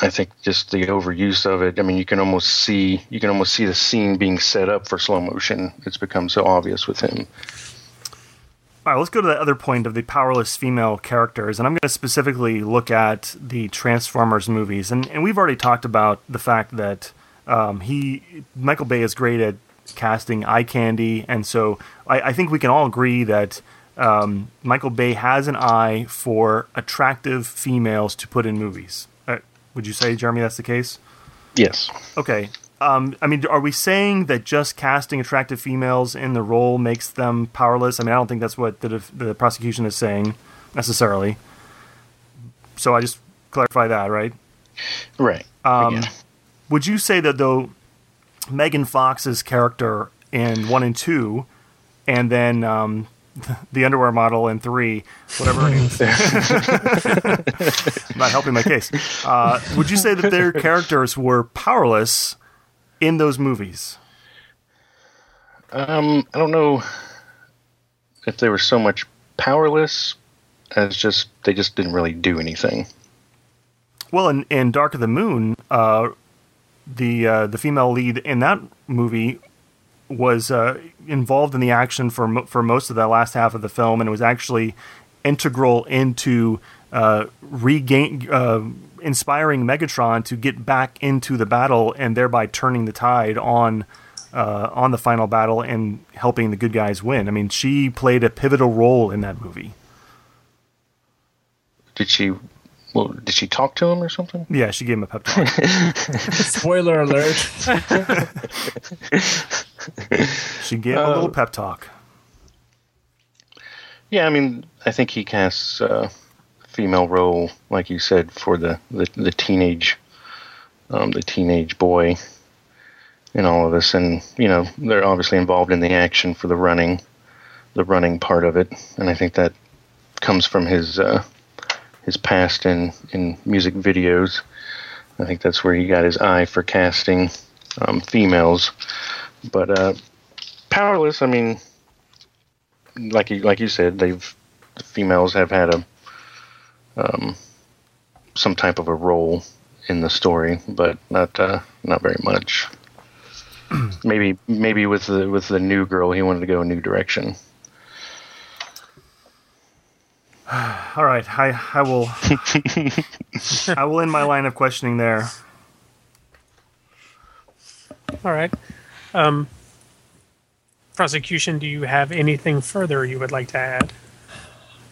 I think just the overuse of it. I mean, you can almost see you can almost see the scene being set up for slow motion. It's become so obvious with him. All right, let's go to the other point of the powerless female characters, and I'm going to specifically look at the Transformers movies, and and we've already talked about the fact that um, he Michael Bay is great at casting eye candy, and so I, I think we can all agree that um, Michael Bay has an eye for attractive females to put in movies. Uh, would you say, Jeremy, that's the case? Yes. Okay. Um, I mean, are we saying that just casting attractive females in the role makes them powerless? I mean, I don't think that's what the, the prosecution is saying necessarily. So I just clarify that, right? Right. Um, would you say that though Megan Fox's character in one and two, and then um, the underwear model in three, whatever it is. <laughs> Not helping my case. Uh, would you say that their characters were powerless in those movies? Um, I don't know if they were so much powerless as just they just didn't really do anything. Well, in, in Dark of the Moon, uh, the uh, the female lead in that movie was uh, involved in the action for mo- for most of the last half of the film, and it was actually integral into uh, regain uh, inspiring Megatron to get back into the battle, and thereby turning the tide on uh, on the final battle and helping the good guys win. I mean, she played a pivotal role in that movie. Did she well, did she talk to him or something? Yeah, she gave him a pep talk. <laughs> Spoiler alert. <laughs> she gave him a little pep talk. Yeah, I mean, I think he casts a female role, like you said, for the the, the teenage, um, the teenage boy, in all of this, and you know, they're obviously involved in the action for the running, the running part of it, and I think that comes from his uh, his past in in music videos. I think that's where he got his eye for casting um, females. But uh, powerless. I mean, like you like you said, they've the females have had a um, some type of a role in the story, but not uh, not very much. <clears throat> maybe maybe with the with the new girl, he wanted to go a new direction. <sighs> All right, I I will <laughs> I will end my line of questioning there. All right. Um, prosecution, do you have anything further you would like to add?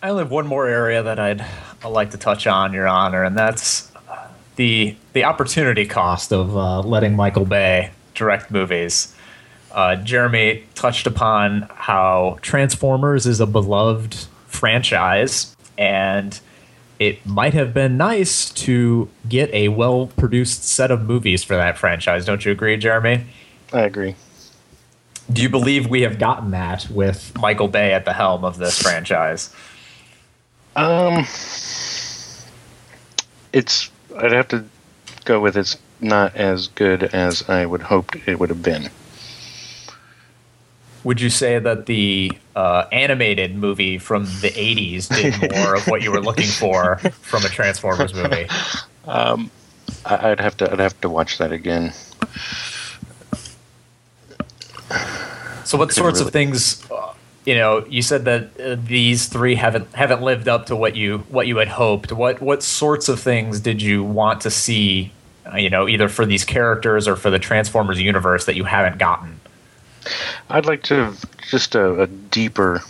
I only have one more area that I'd, I'd like to touch on, Your Honor, and that's the the opportunity cost of uh, letting Michael Bay direct movies. Uh, Jeremy touched upon how Transformers is a beloved franchise, and it might have been nice to get a well produced set of movies for that franchise. Don't you agree, Jeremy? I agree. Do you believe we have gotten that with Michael Bay at the helm of this franchise? Um, it's. I'd have to go with it's not as good as I would hoped it would have been. Would you say that the uh, animated movie from the '80s did <laughs> more of what you were looking for from a Transformers movie? <laughs> Um, I'd have to. I'd have to watch that again. So, what sorts really- of things? uh, You know, you said that uh, these three haven't haven't lived up to what you what you had hoped. What what sorts of things did you want to see? Uh, you know, either for these characters or for the Transformers universe that you haven't gotten. I'd like to have just a, a deeper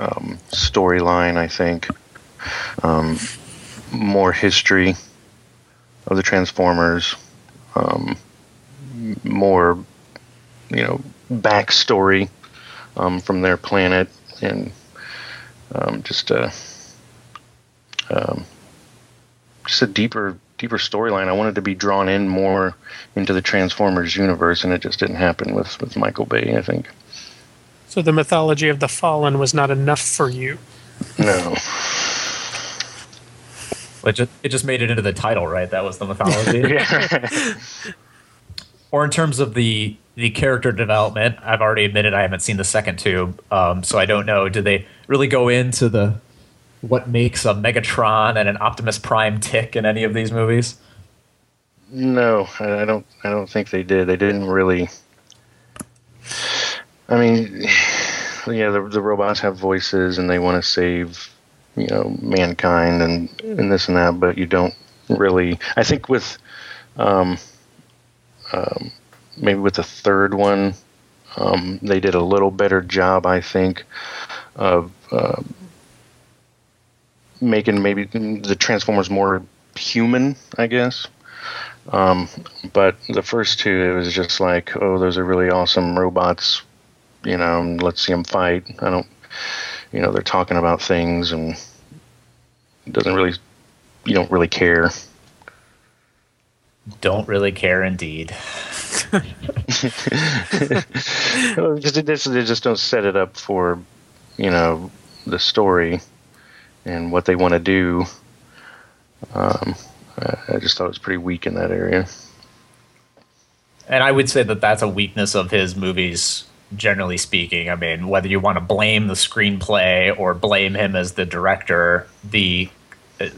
um, storyline. I think um, more history of the Transformers, um, more you know backstory um, from their planet, and um, just a um, just a deeper deeper storyline. I wanted to be drawn in more into the Transformers universe, and it just didn't happen with with Michael Bay. I think. So the mythology of the fallen was not enough for you. No. It just, it just made it into the title, right? That was the mythology. <laughs> <laughs> <laughs> or in terms of the the character development, I've already admitted I haven't seen the second two, um, so I don't know. Did they really go into the what makes a Megatron and an Optimus Prime tick in any of these movies? No, I don't. I don't think they did. They didn't really. I mean, <sighs> yeah, the the robots have voices and they want to save, you know, mankind and and this and that, but you don't really. I think with, um, um, maybe with the third one, um, they did a little better job. I think of. Uh, making maybe the transformers more human i guess um, but the first two, it was just like, oh, those are really awesome robots. You know, let's see them fight. I don't, you know, they're talking about things and doesn't really, you don't really care. Don't really care, indeed. Because they just, don't set it up for, you know, the story and what they want to do. Um, I- just thought it was pretty weak in that area. And I would say that that's a weakness of his movies, generally speaking. I mean, whether you want to blame the screenplay or blame him as the director, the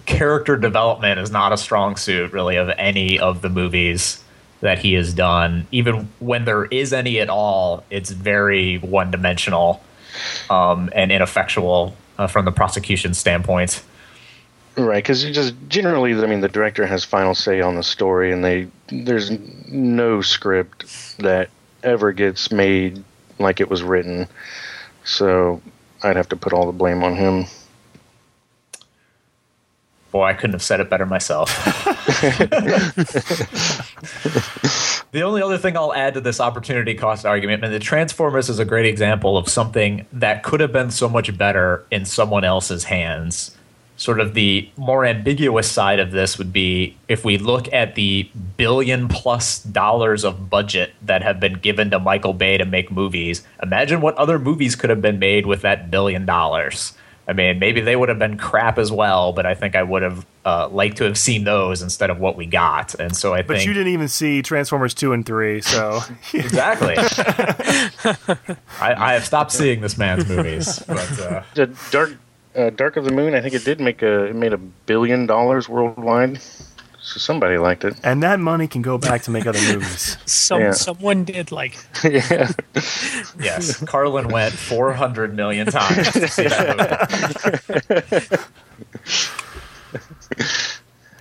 character development is not a strong suit, really, of any of the movies that he has done. Even when there is any at all, it's very one dimensional um, and ineffectual uh, from the prosecution standpoint. Right, because just generally, I mean, the director has final say on the story, and they there's no script that ever gets made like it was written. So I'd have to put all the blame on him. Boy, I couldn't have said it better myself. <laughs> the only other thing I'll add to this opportunity cost argument, and the Transformers is a great example of something that could have been so much better in someone else's hands. Sort of the more ambiguous side of this would be if we look at the billion plus dollars of budget that have been given to Michael Bay to make movies. Imagine what other movies could have been made with that billion dollars. I mean, maybe they would have been crap as well, but I think I would have uh, liked to have seen those instead of what we got. And so I But think you didn't even see Transformers 2 and 3, so <laughs> <laughs> exactly. <laughs> I, I have stopped seeing this man's movies, but uh, The Dark uh, Dark of the Moon, I think it did make a it made a billion dollars worldwide. So somebody liked it. and that money can go back to make other <laughs> movies. Some Yeah. someone did like <laughs> yeah. yes, Carlin went 400 million times to see that movie.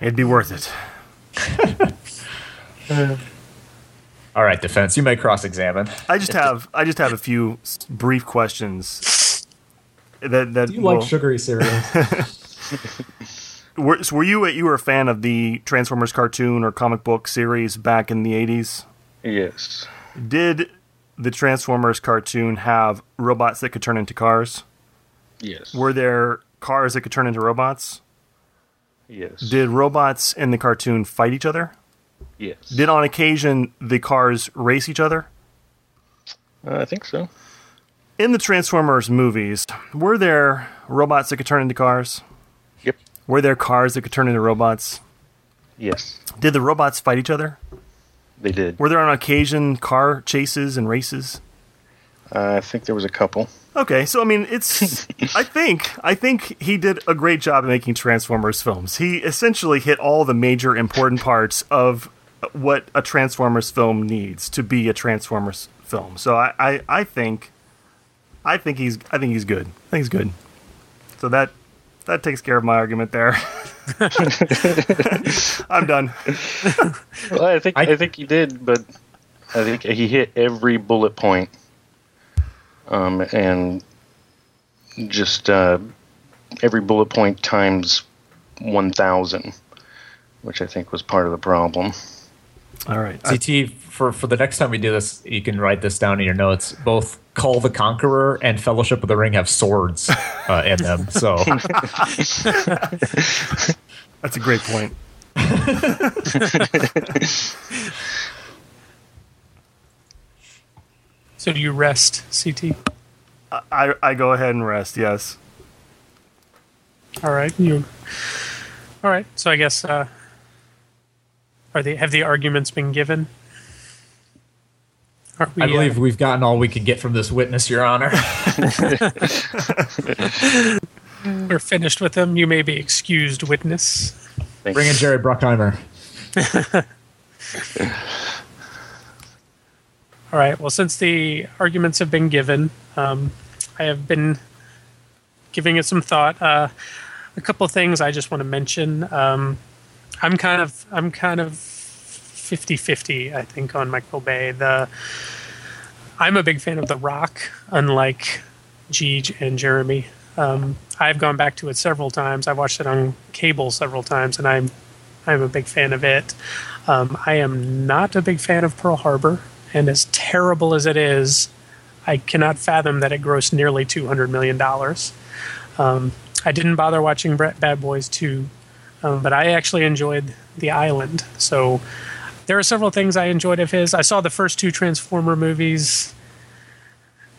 <laughs> It'd be worth it. All right, defense, you may cross-examine. I just have I just have a few brief questions. That that Do you like sugary cereals? Were, so were you a, you were a fan of the Transformers cartoon or comic book series back in the 80s? Yes. Did the Transformers cartoon have robots that could turn into cars? Yes. Were there cars that could turn into robots? yes. Did robots in the cartoon fight each other? yes. Did on occasion the cars race each other? Uh, I think so. In the Transformers movies, were there robots that could turn into cars? Were there cars that could turn into robots? Yes. Did the robots fight each other? They did. Were there on occasion car chases and races? Uh, I think there was a couple. Okay, so I mean, it's. <laughs> I think I think he did a great job of making Transformers films. He essentially hit all the major important parts of what a Transformers film needs to be a Transformers film. So I, I, I think I think he's I think he's good. I think he's good. So that that takes care of my argument there. <laughs> I'm done. Well, I think I- I, think he did, but I think he hit every bullet point. Um, and just uh, every bullet point times one thousand, which I think was part of the problem. All right. I- CT, for, for the next time we do this, you can write this down in your notes. Both Kull the Conqueror and Fellowship of the Ring have swords uh, in them. So <laughs> that's a great point. <laughs> So do you rest, CT? I I go ahead and rest. Yes. All right, you. All right, so I guess uh, are they have the arguments been given? Are we, I believe uh, we've gotten all we could get from this witness, Your Honor. <laughs> we're finished with him. You may be excused, witness. Thank Bring in Jerry Bruckheimer. <laughs> All right. Well, since the arguments have been given, um, I have been giving it some thought. Uh, a couple of things I just want to mention. Um, I'm kind of I'm kind of 50-50, I think, on Michael Bay. The I'm a big fan of The Rock, unlike Jeeg and Jeremy. Um, I've gone back to it several times. I've watched it on cable several times, and I'm I'm a big fan of it. Um, I am not a big fan of Pearl Harbor, and as terrible as it is, I cannot fathom that it grossed nearly two hundred million dollars. Um, I didn't bother watching Bad Boys two, um, but I actually enjoyed The Island. So there are several things I enjoyed of his. I saw the first two Transformer movies,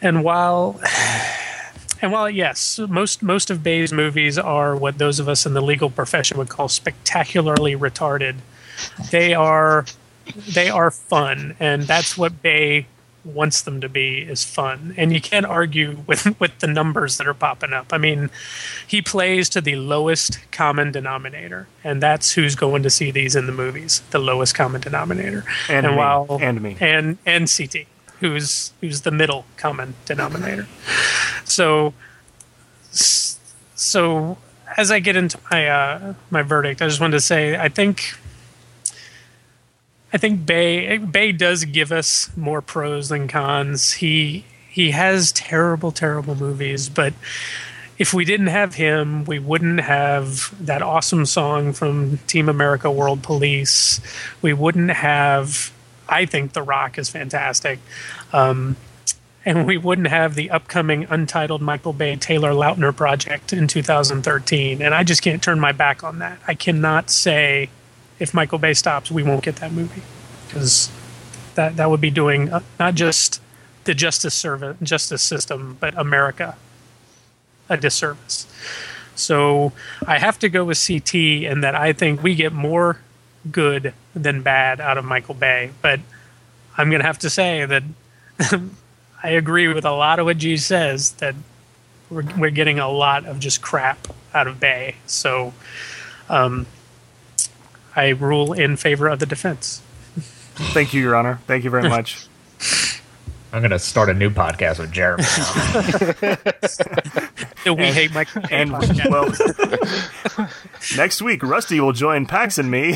and while and while yes, most most of Bay's movies are what those of us in the legal profession would call spectacularly retarded. They are they are fun, and that's what Bay wants them to be is fun. And you can't argue with <laughs> with the numbers that are popping up. I mean, he plays to the lowest common denominator, and that's who's going to see these in the movies. The lowest common denominator. And me. while And me. and and CT, who's who's the middle common denominator. So so as I get into my uh, my verdict, I just wanted to say I think I think Bay Bay does give us more pros than cons. He he has terrible terrible movies, but if we didn't have him, we wouldn't have that awesome song from Team America World Police. We wouldn't have I think The Rock is fantastic. Um, and we wouldn't have the upcoming untitled Michael Bay Taylor Lautner project in 2013. And I just can't turn my back on that. I cannot say if Michael Bay stops, we won't get that movie because that that would be doing uh, not just the justice service justice system, but America a disservice. So I have to go with CT in that I think we get more good than bad out of Michael Bay, but I'm going to have to say that <laughs> I agree with a lot of what G says that we're, we're getting a lot of just crap out of Bay. So um, I rule in favor of the defense. Thank you, Your Honor. Thank you very much. I'm going to start a new podcast with Jeremy. The <laughs> we hate Michael Bay <laughs> And podcast. well, next week Rusty will join Pax and me.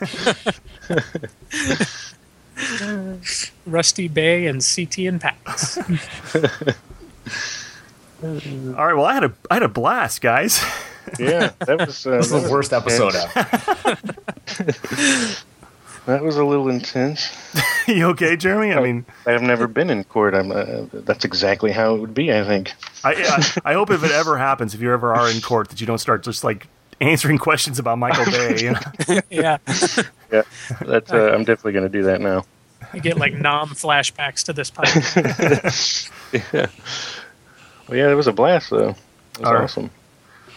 <laughs> Rusty Bay and CT and Pax. All right. Well, I had a I had a blast, guys. Yeah, that was uh, this is that the was worst episode intense. ever. <laughs> That was a little intense. <laughs> you okay, Jeremy? I mean, I've never been in court. I'm. Uh, that's exactly how it would be. I think. I, I I hope if it ever happens, if you ever are in court, that you don't start just like answering questions about Michael Bay. You know? <laughs> yeah. Yeah, that's. Uh, I'm definitely going to do that now. You get like 'Nam flashbacks to this podcast. Well, yeah, it was a blast though. It was All right.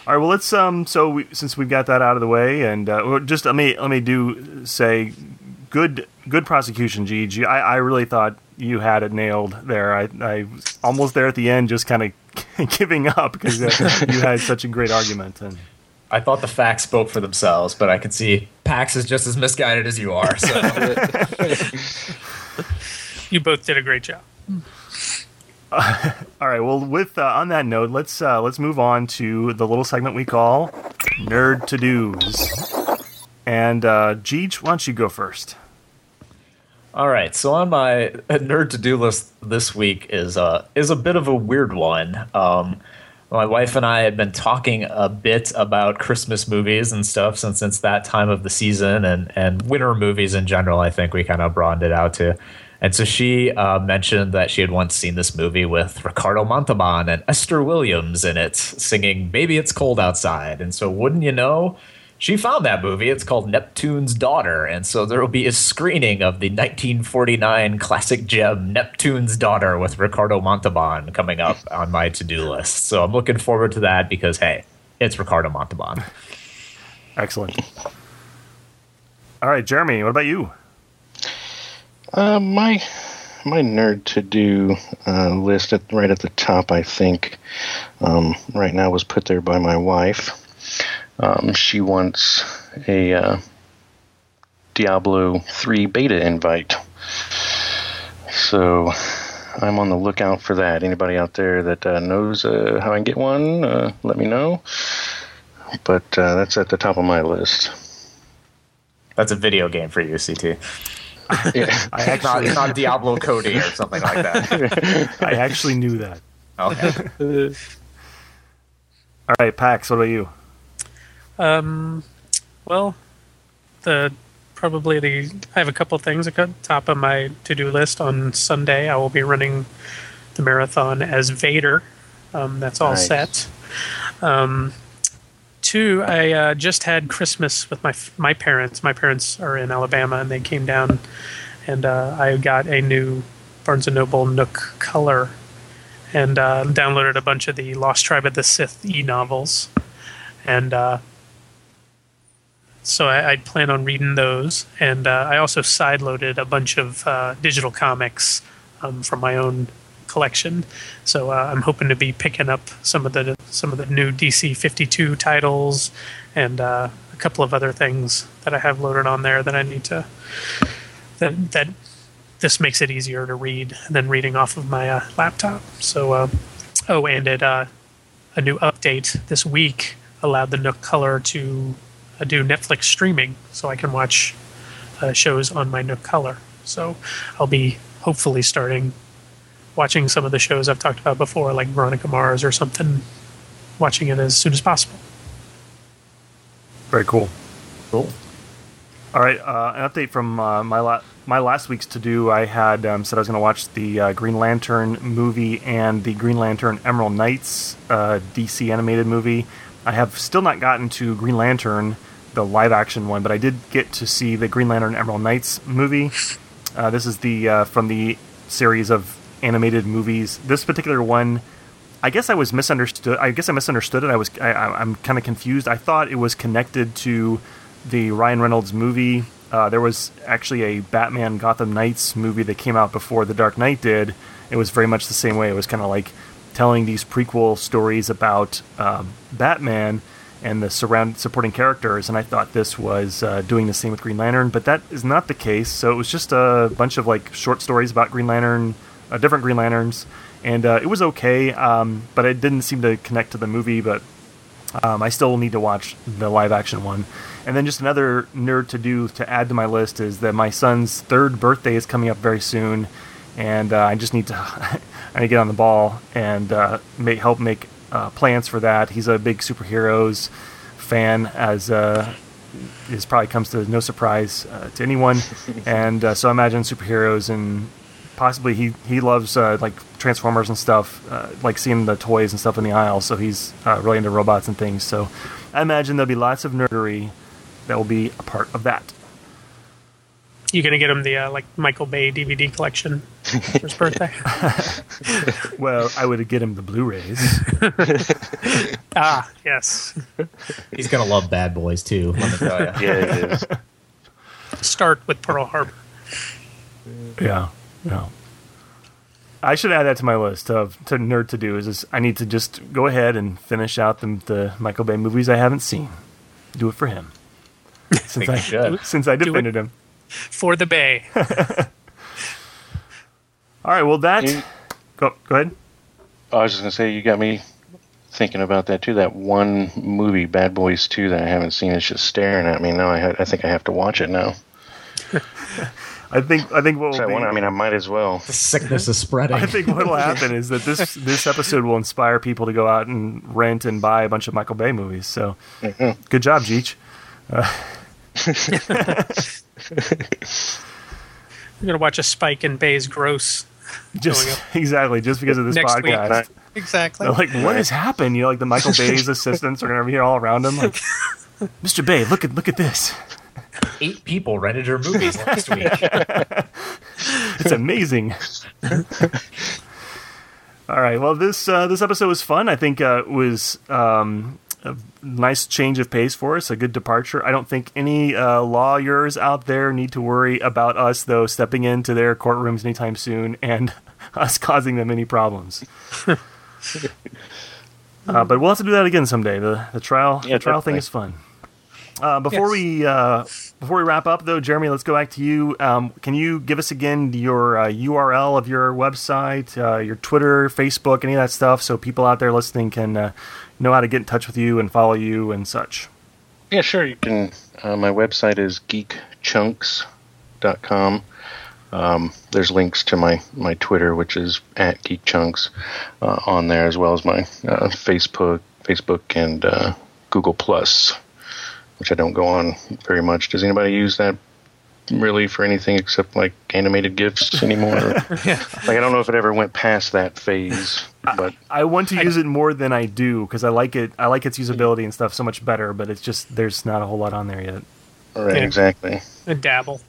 Awesome. All right. Well, let's um. So we, since we've got that out of the way, and uh, just let me let me do say, good good prosecution, Gigi. I, I really thought you had it nailed there. I I was almost there at the end, just kind of <laughs> giving up because uh, you had such a great argument. And I thought the facts spoke for themselves, but I can see Pax is just as misguided as you are. So <laughs> you both did a great job. <laughs> all <laughs> All right. Well, with uh, on that note, let's uh, let's move on to the little segment we call nerd to dos. And uh, why don't you go first? All right, so on my <laughs> nerd to do list this week is uh is a bit of a weird one. Um, my wife and I had been talking a bit about Christmas movies and stuff since it's that time of the season and and winter movies in general. I think we kind of broadened it out to. And so she uh, mentioned that she had once seen this movie with Ricardo Montalban and Esther Williams in it, singing "Baby It's Cold Outside." And so, wouldn't you know? she found that movie. It's called Neptune's Daughter, and so there will be a screening of the 1949 classic gem Neptune's Daughter with Ricardo Montalban coming up on my to-do list. So I'm looking forward to that because hey, it's Ricardo Montalban. Excellent. All right, Jeremy, what about you? Uh, my my nerd to do uh, list at, right at the top, I think, um, right now was put there by my wife. Um, she wants a uh, Diablo 3 beta invite. So I'm on the lookout for that. Anybody out there that uh, knows uh, how I can get one, uh, let me know. But that's at the top of my list. That's a video game for you, CT. <laughs> Yeah. I actually, Not, not Diablo Cody or something like that. <laughs> I actually knew that. Okay. <laughs> All right, Pax, what about you? Um, well, the probably the I have a couple things at the top of my to do list. On Sunday, I will be running the marathon as Vader. Um, that's all Nice. set. Um, two, I uh, just had Christmas with my my parents. My parents are in Alabama, and they came down, and uh, I got a new Barnes and Noble Nook Color, and uh, downloaded a bunch of the Lost Tribe of the Sith e novels, and uh, so I, I plan on reading those. And uh, I also sideloaded a bunch of uh, digital comics um, from my own collection. So uh, I'm hoping to be picking up some of the some of the new DC 52 titles and uh, a couple of other things that I have loaded on there that I need to that that this makes it easier to read than reading off of my uh, laptop. So uh, oh, and it uh, a new update this week allowed the Nook Color to uh, do Netflix streaming, so I can watch shows on my Nook Color. So I'll be hopefully starting watching some of the shows I've talked about before, like Veronica Mars or something. Watching it as soon as possible. Very cool. Cool. All right, uh, an update from uh, my la- my last week's to do. I had um, said I was going to watch the uh, Green Lantern movie and the Green Lantern Emerald Knights uh, DC animated movie. I have still not gotten to Green Lantern, the live action one, but I did get to see the Green Lantern Emerald Knights movie. Uh, this is the uh, from the series of animated movies. This particular one, I guess I was misunderstood. I guess I misunderstood it. I was I, I'm kind of confused. I thought it was connected to the Ryan Reynolds movie. Uh, there was actually a Batman Gotham Knights movie that came out before The Dark Knight did. It was very much the same way. It was kind of like telling these prequel stories about um, Batman and the surround supporting characters. And I thought this was uh, doing the same with Green Lantern, but that is not the case. So it was just a bunch of like short stories about Green Lantern, uh, different Green Lanterns, and uh, it was okay. Um, but it didn't seem to connect to the movie. But um, I still need to watch the live action one. And then just another nerd to do to add to my list is that my son's third birthday is coming up very soon, and uh, I just need to <laughs> I need to get on the ball and uh, make, help make uh, plans for that. He's a big superheroes fan, as uh, this probably comes to no surprise uh, to anyone. <laughs> and uh, so I imagine superheroes and possibly he he loves uh, like Transformers and stuff, uh, like seeing the toys and stuff in the aisle. So he's uh, really into robots and things. So I imagine there'll be lots of nerdery that will be a part of that. You gonna get him the uh, like Michael Bay DVD collection for his birthday? <laughs> <laughs> Well, I would get him the Blu-rays. <laughs> ah, yes. He's gonna love Bad Boys too. Let me tell you. Yeah, it is. Start with Pearl Harbor. yeah, yeah. I should add that to my list of to nerd to do. Is just, I need to just go ahead and finish out the, the Michael Bay movies I haven't seen. Do it for him. <laughs> Since think I should. <laughs> since I defended him. For the Bay. <laughs> All right. Well, that You- go go ahead. I was just gonna say you got me thinking about that too. That one movie, Bad Boys Two, that I haven't seen is just staring at me now. I ha- I think I have to watch it now. I think I think what will So I, be, I mean, I might as well. The sickness is spreading. I think what will <laughs> happen is that this this episode will inspire people to go out and rent and buy a bunch of Michael Bay movies. So, mm-hmm. good job, Jeeg. Uh, <laughs> I'm gonna watch a spike in Bay's gross. <laughs> Just exactly, just because of this Next week. podcast. Exactly. They're like, what has happened? You know, like the Michael Bay's assistants are gonna be here all around him, like, Mr. Bay, look at look at this. Eight people rented her movies last week. <laughs> It's amazing. All right. Well, this uh, this episode was fun. I think uh, it was um, a nice change of pace for us. A good departure. I don't think any uh, lawyers out there need to worry about us though stepping into their courtrooms anytime soon and <laughs> us causing them any problems. <laughs> uh, but we'll have to do that again someday. The the trial Yeah, the trial thing is fun. Uh, before Yes. we uh, before we wrap up, though, Jeremy, let's go back to you. Um, can you give us again your uh, URL of your website, uh, your Twitter, Facebook, any of that stuff, so people out there listening can uh, know how to get in touch with you and follow you and such. Yeah, sure. You can. Uh, my website is geekchunks.com. Um, there's links to my, my Twitter, which is at geekchunks, uh, on there, as well as my uh, Facebook, Facebook and uh, Google Plus, which I don't go on very much. Does anybody use that really for anything except like animated gifs anymore? <laughs> Like I don't know if it ever went past that phase, but I want to use it more than I do because I like it. I like its usability and stuff so much better. But it's just there's not a whole lot on there yet. right, Yeah. exactly. A dabble.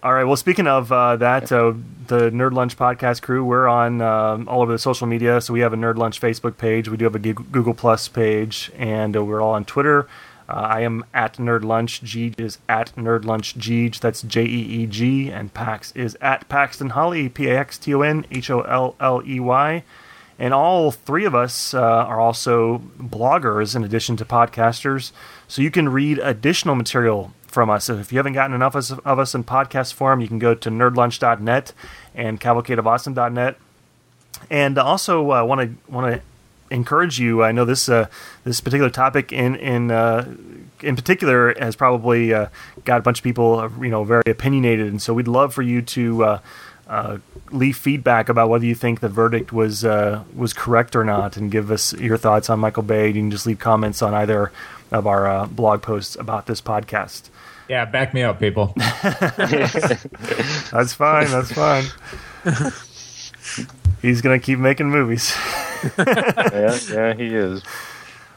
All right. Well, speaking of uh, that, uh, the Nerd Lunch podcast crew, we're on um, all over the social media. So we have a Nerd Lunch Facebook page. We do have a Google Plus page, and uh, we're all on Twitter. Uh, I am at Nerd Lunch. Jeeg is at Nerd Lunch Jeeg. That's J E E G. And Pax is at Paxton Holley. P A X T O N H O L L E Y. And all three of us uh, are also bloggers in addition to podcasters. So you can read additional material from us. If you haven't gotten enough of us, in podcast form, you can go to nerdlunch.net and cavalcadeofawesome.net. And also want to want to encourage you. I know this uh, this particular topic in in uh, in particular has probably uh, got a bunch of people uh, you know very opinionated, and so we'd love for you to. Uh, uh, leave feedback about whether you think the verdict was was correct or not, and give us your thoughts on Michael Bay. You can just leave comments on either of our blog posts about this podcast. Yeah, back me up, people. <laughs> <laughs> That's fine. That's fine. He's gonna keep making movies. <laughs> yeah, yeah, he is.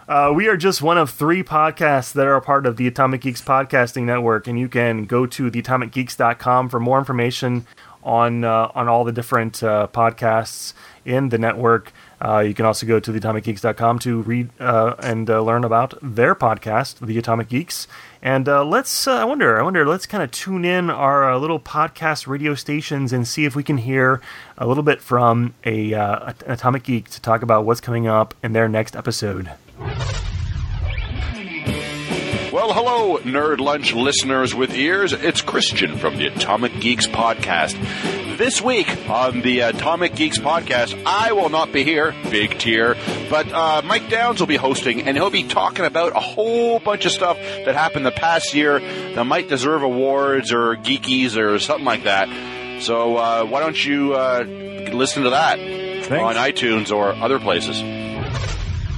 Uh, we are just one of three podcasts that are a part of the Atomic Geeks Podcasting Network, and you can go to theatomicgeeks.com for more information on uh, on all the different uh, podcasts in the network. Uh, you can also go to theatomicgeeks.com to read uh, and uh, learn about their podcast, The Atomic Geeks. And uh, let's, uh, I wonder, I wonder, let's kind of tune in our uh, little podcast radio stations and see if we can hear a little bit from a an Atomic Geek to talk about what's coming up in their next episode. Well, hello, Nerd Lunch listeners with ears. It's Christian from the Atomic Geeks Podcast. This week on the Atomic Geeks Podcast, I will not be here, big tier, but uh, Mike Downs will be hosting, and he'll be talking about a whole bunch of stuff that happened the past year that might deserve awards or geekies or something like that. So uh, why don't you uh, listen to that on iTunes or other places?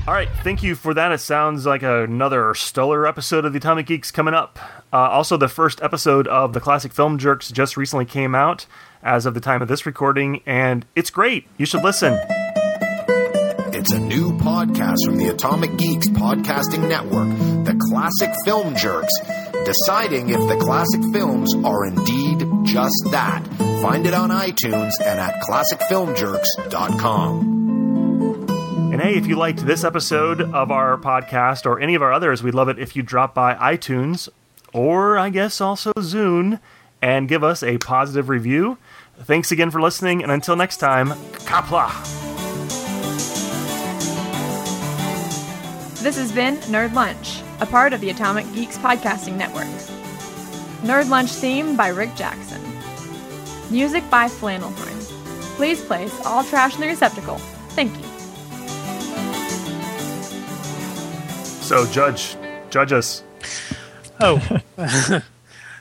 All right, thank you for that. It sounds like another stellar episode of the Atomic Geeks coming up. Uh, also, the first episode of the Classic Film Jerks just recently came out as of the time of this recording, and it's great. You should listen. It's a new podcast from the Atomic Geeks Podcasting Network, the Classic Film Jerks, deciding if the classic films are indeed just that. Find it on iTunes and at classicfilmjerks.com. And hey, if you liked this episode of our podcast or any of our others, we'd love it if you drop by iTunes or I guess also Zune and give us a positive review. Thanks again for listening, and until next time, Qapla'! This has been Nerd Lunch, a part of the Atomic Geeks Podcasting Network. Nerd Lunch theme by Rick Jackson. Music by Flannelhorn. Please place all trash in the receptacle. Thank you. So, Judge, judge us. Oh, <laughs>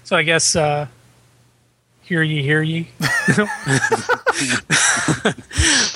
so I guess uh, Hear ye, hear ye. <laughs> <laughs> <laughs>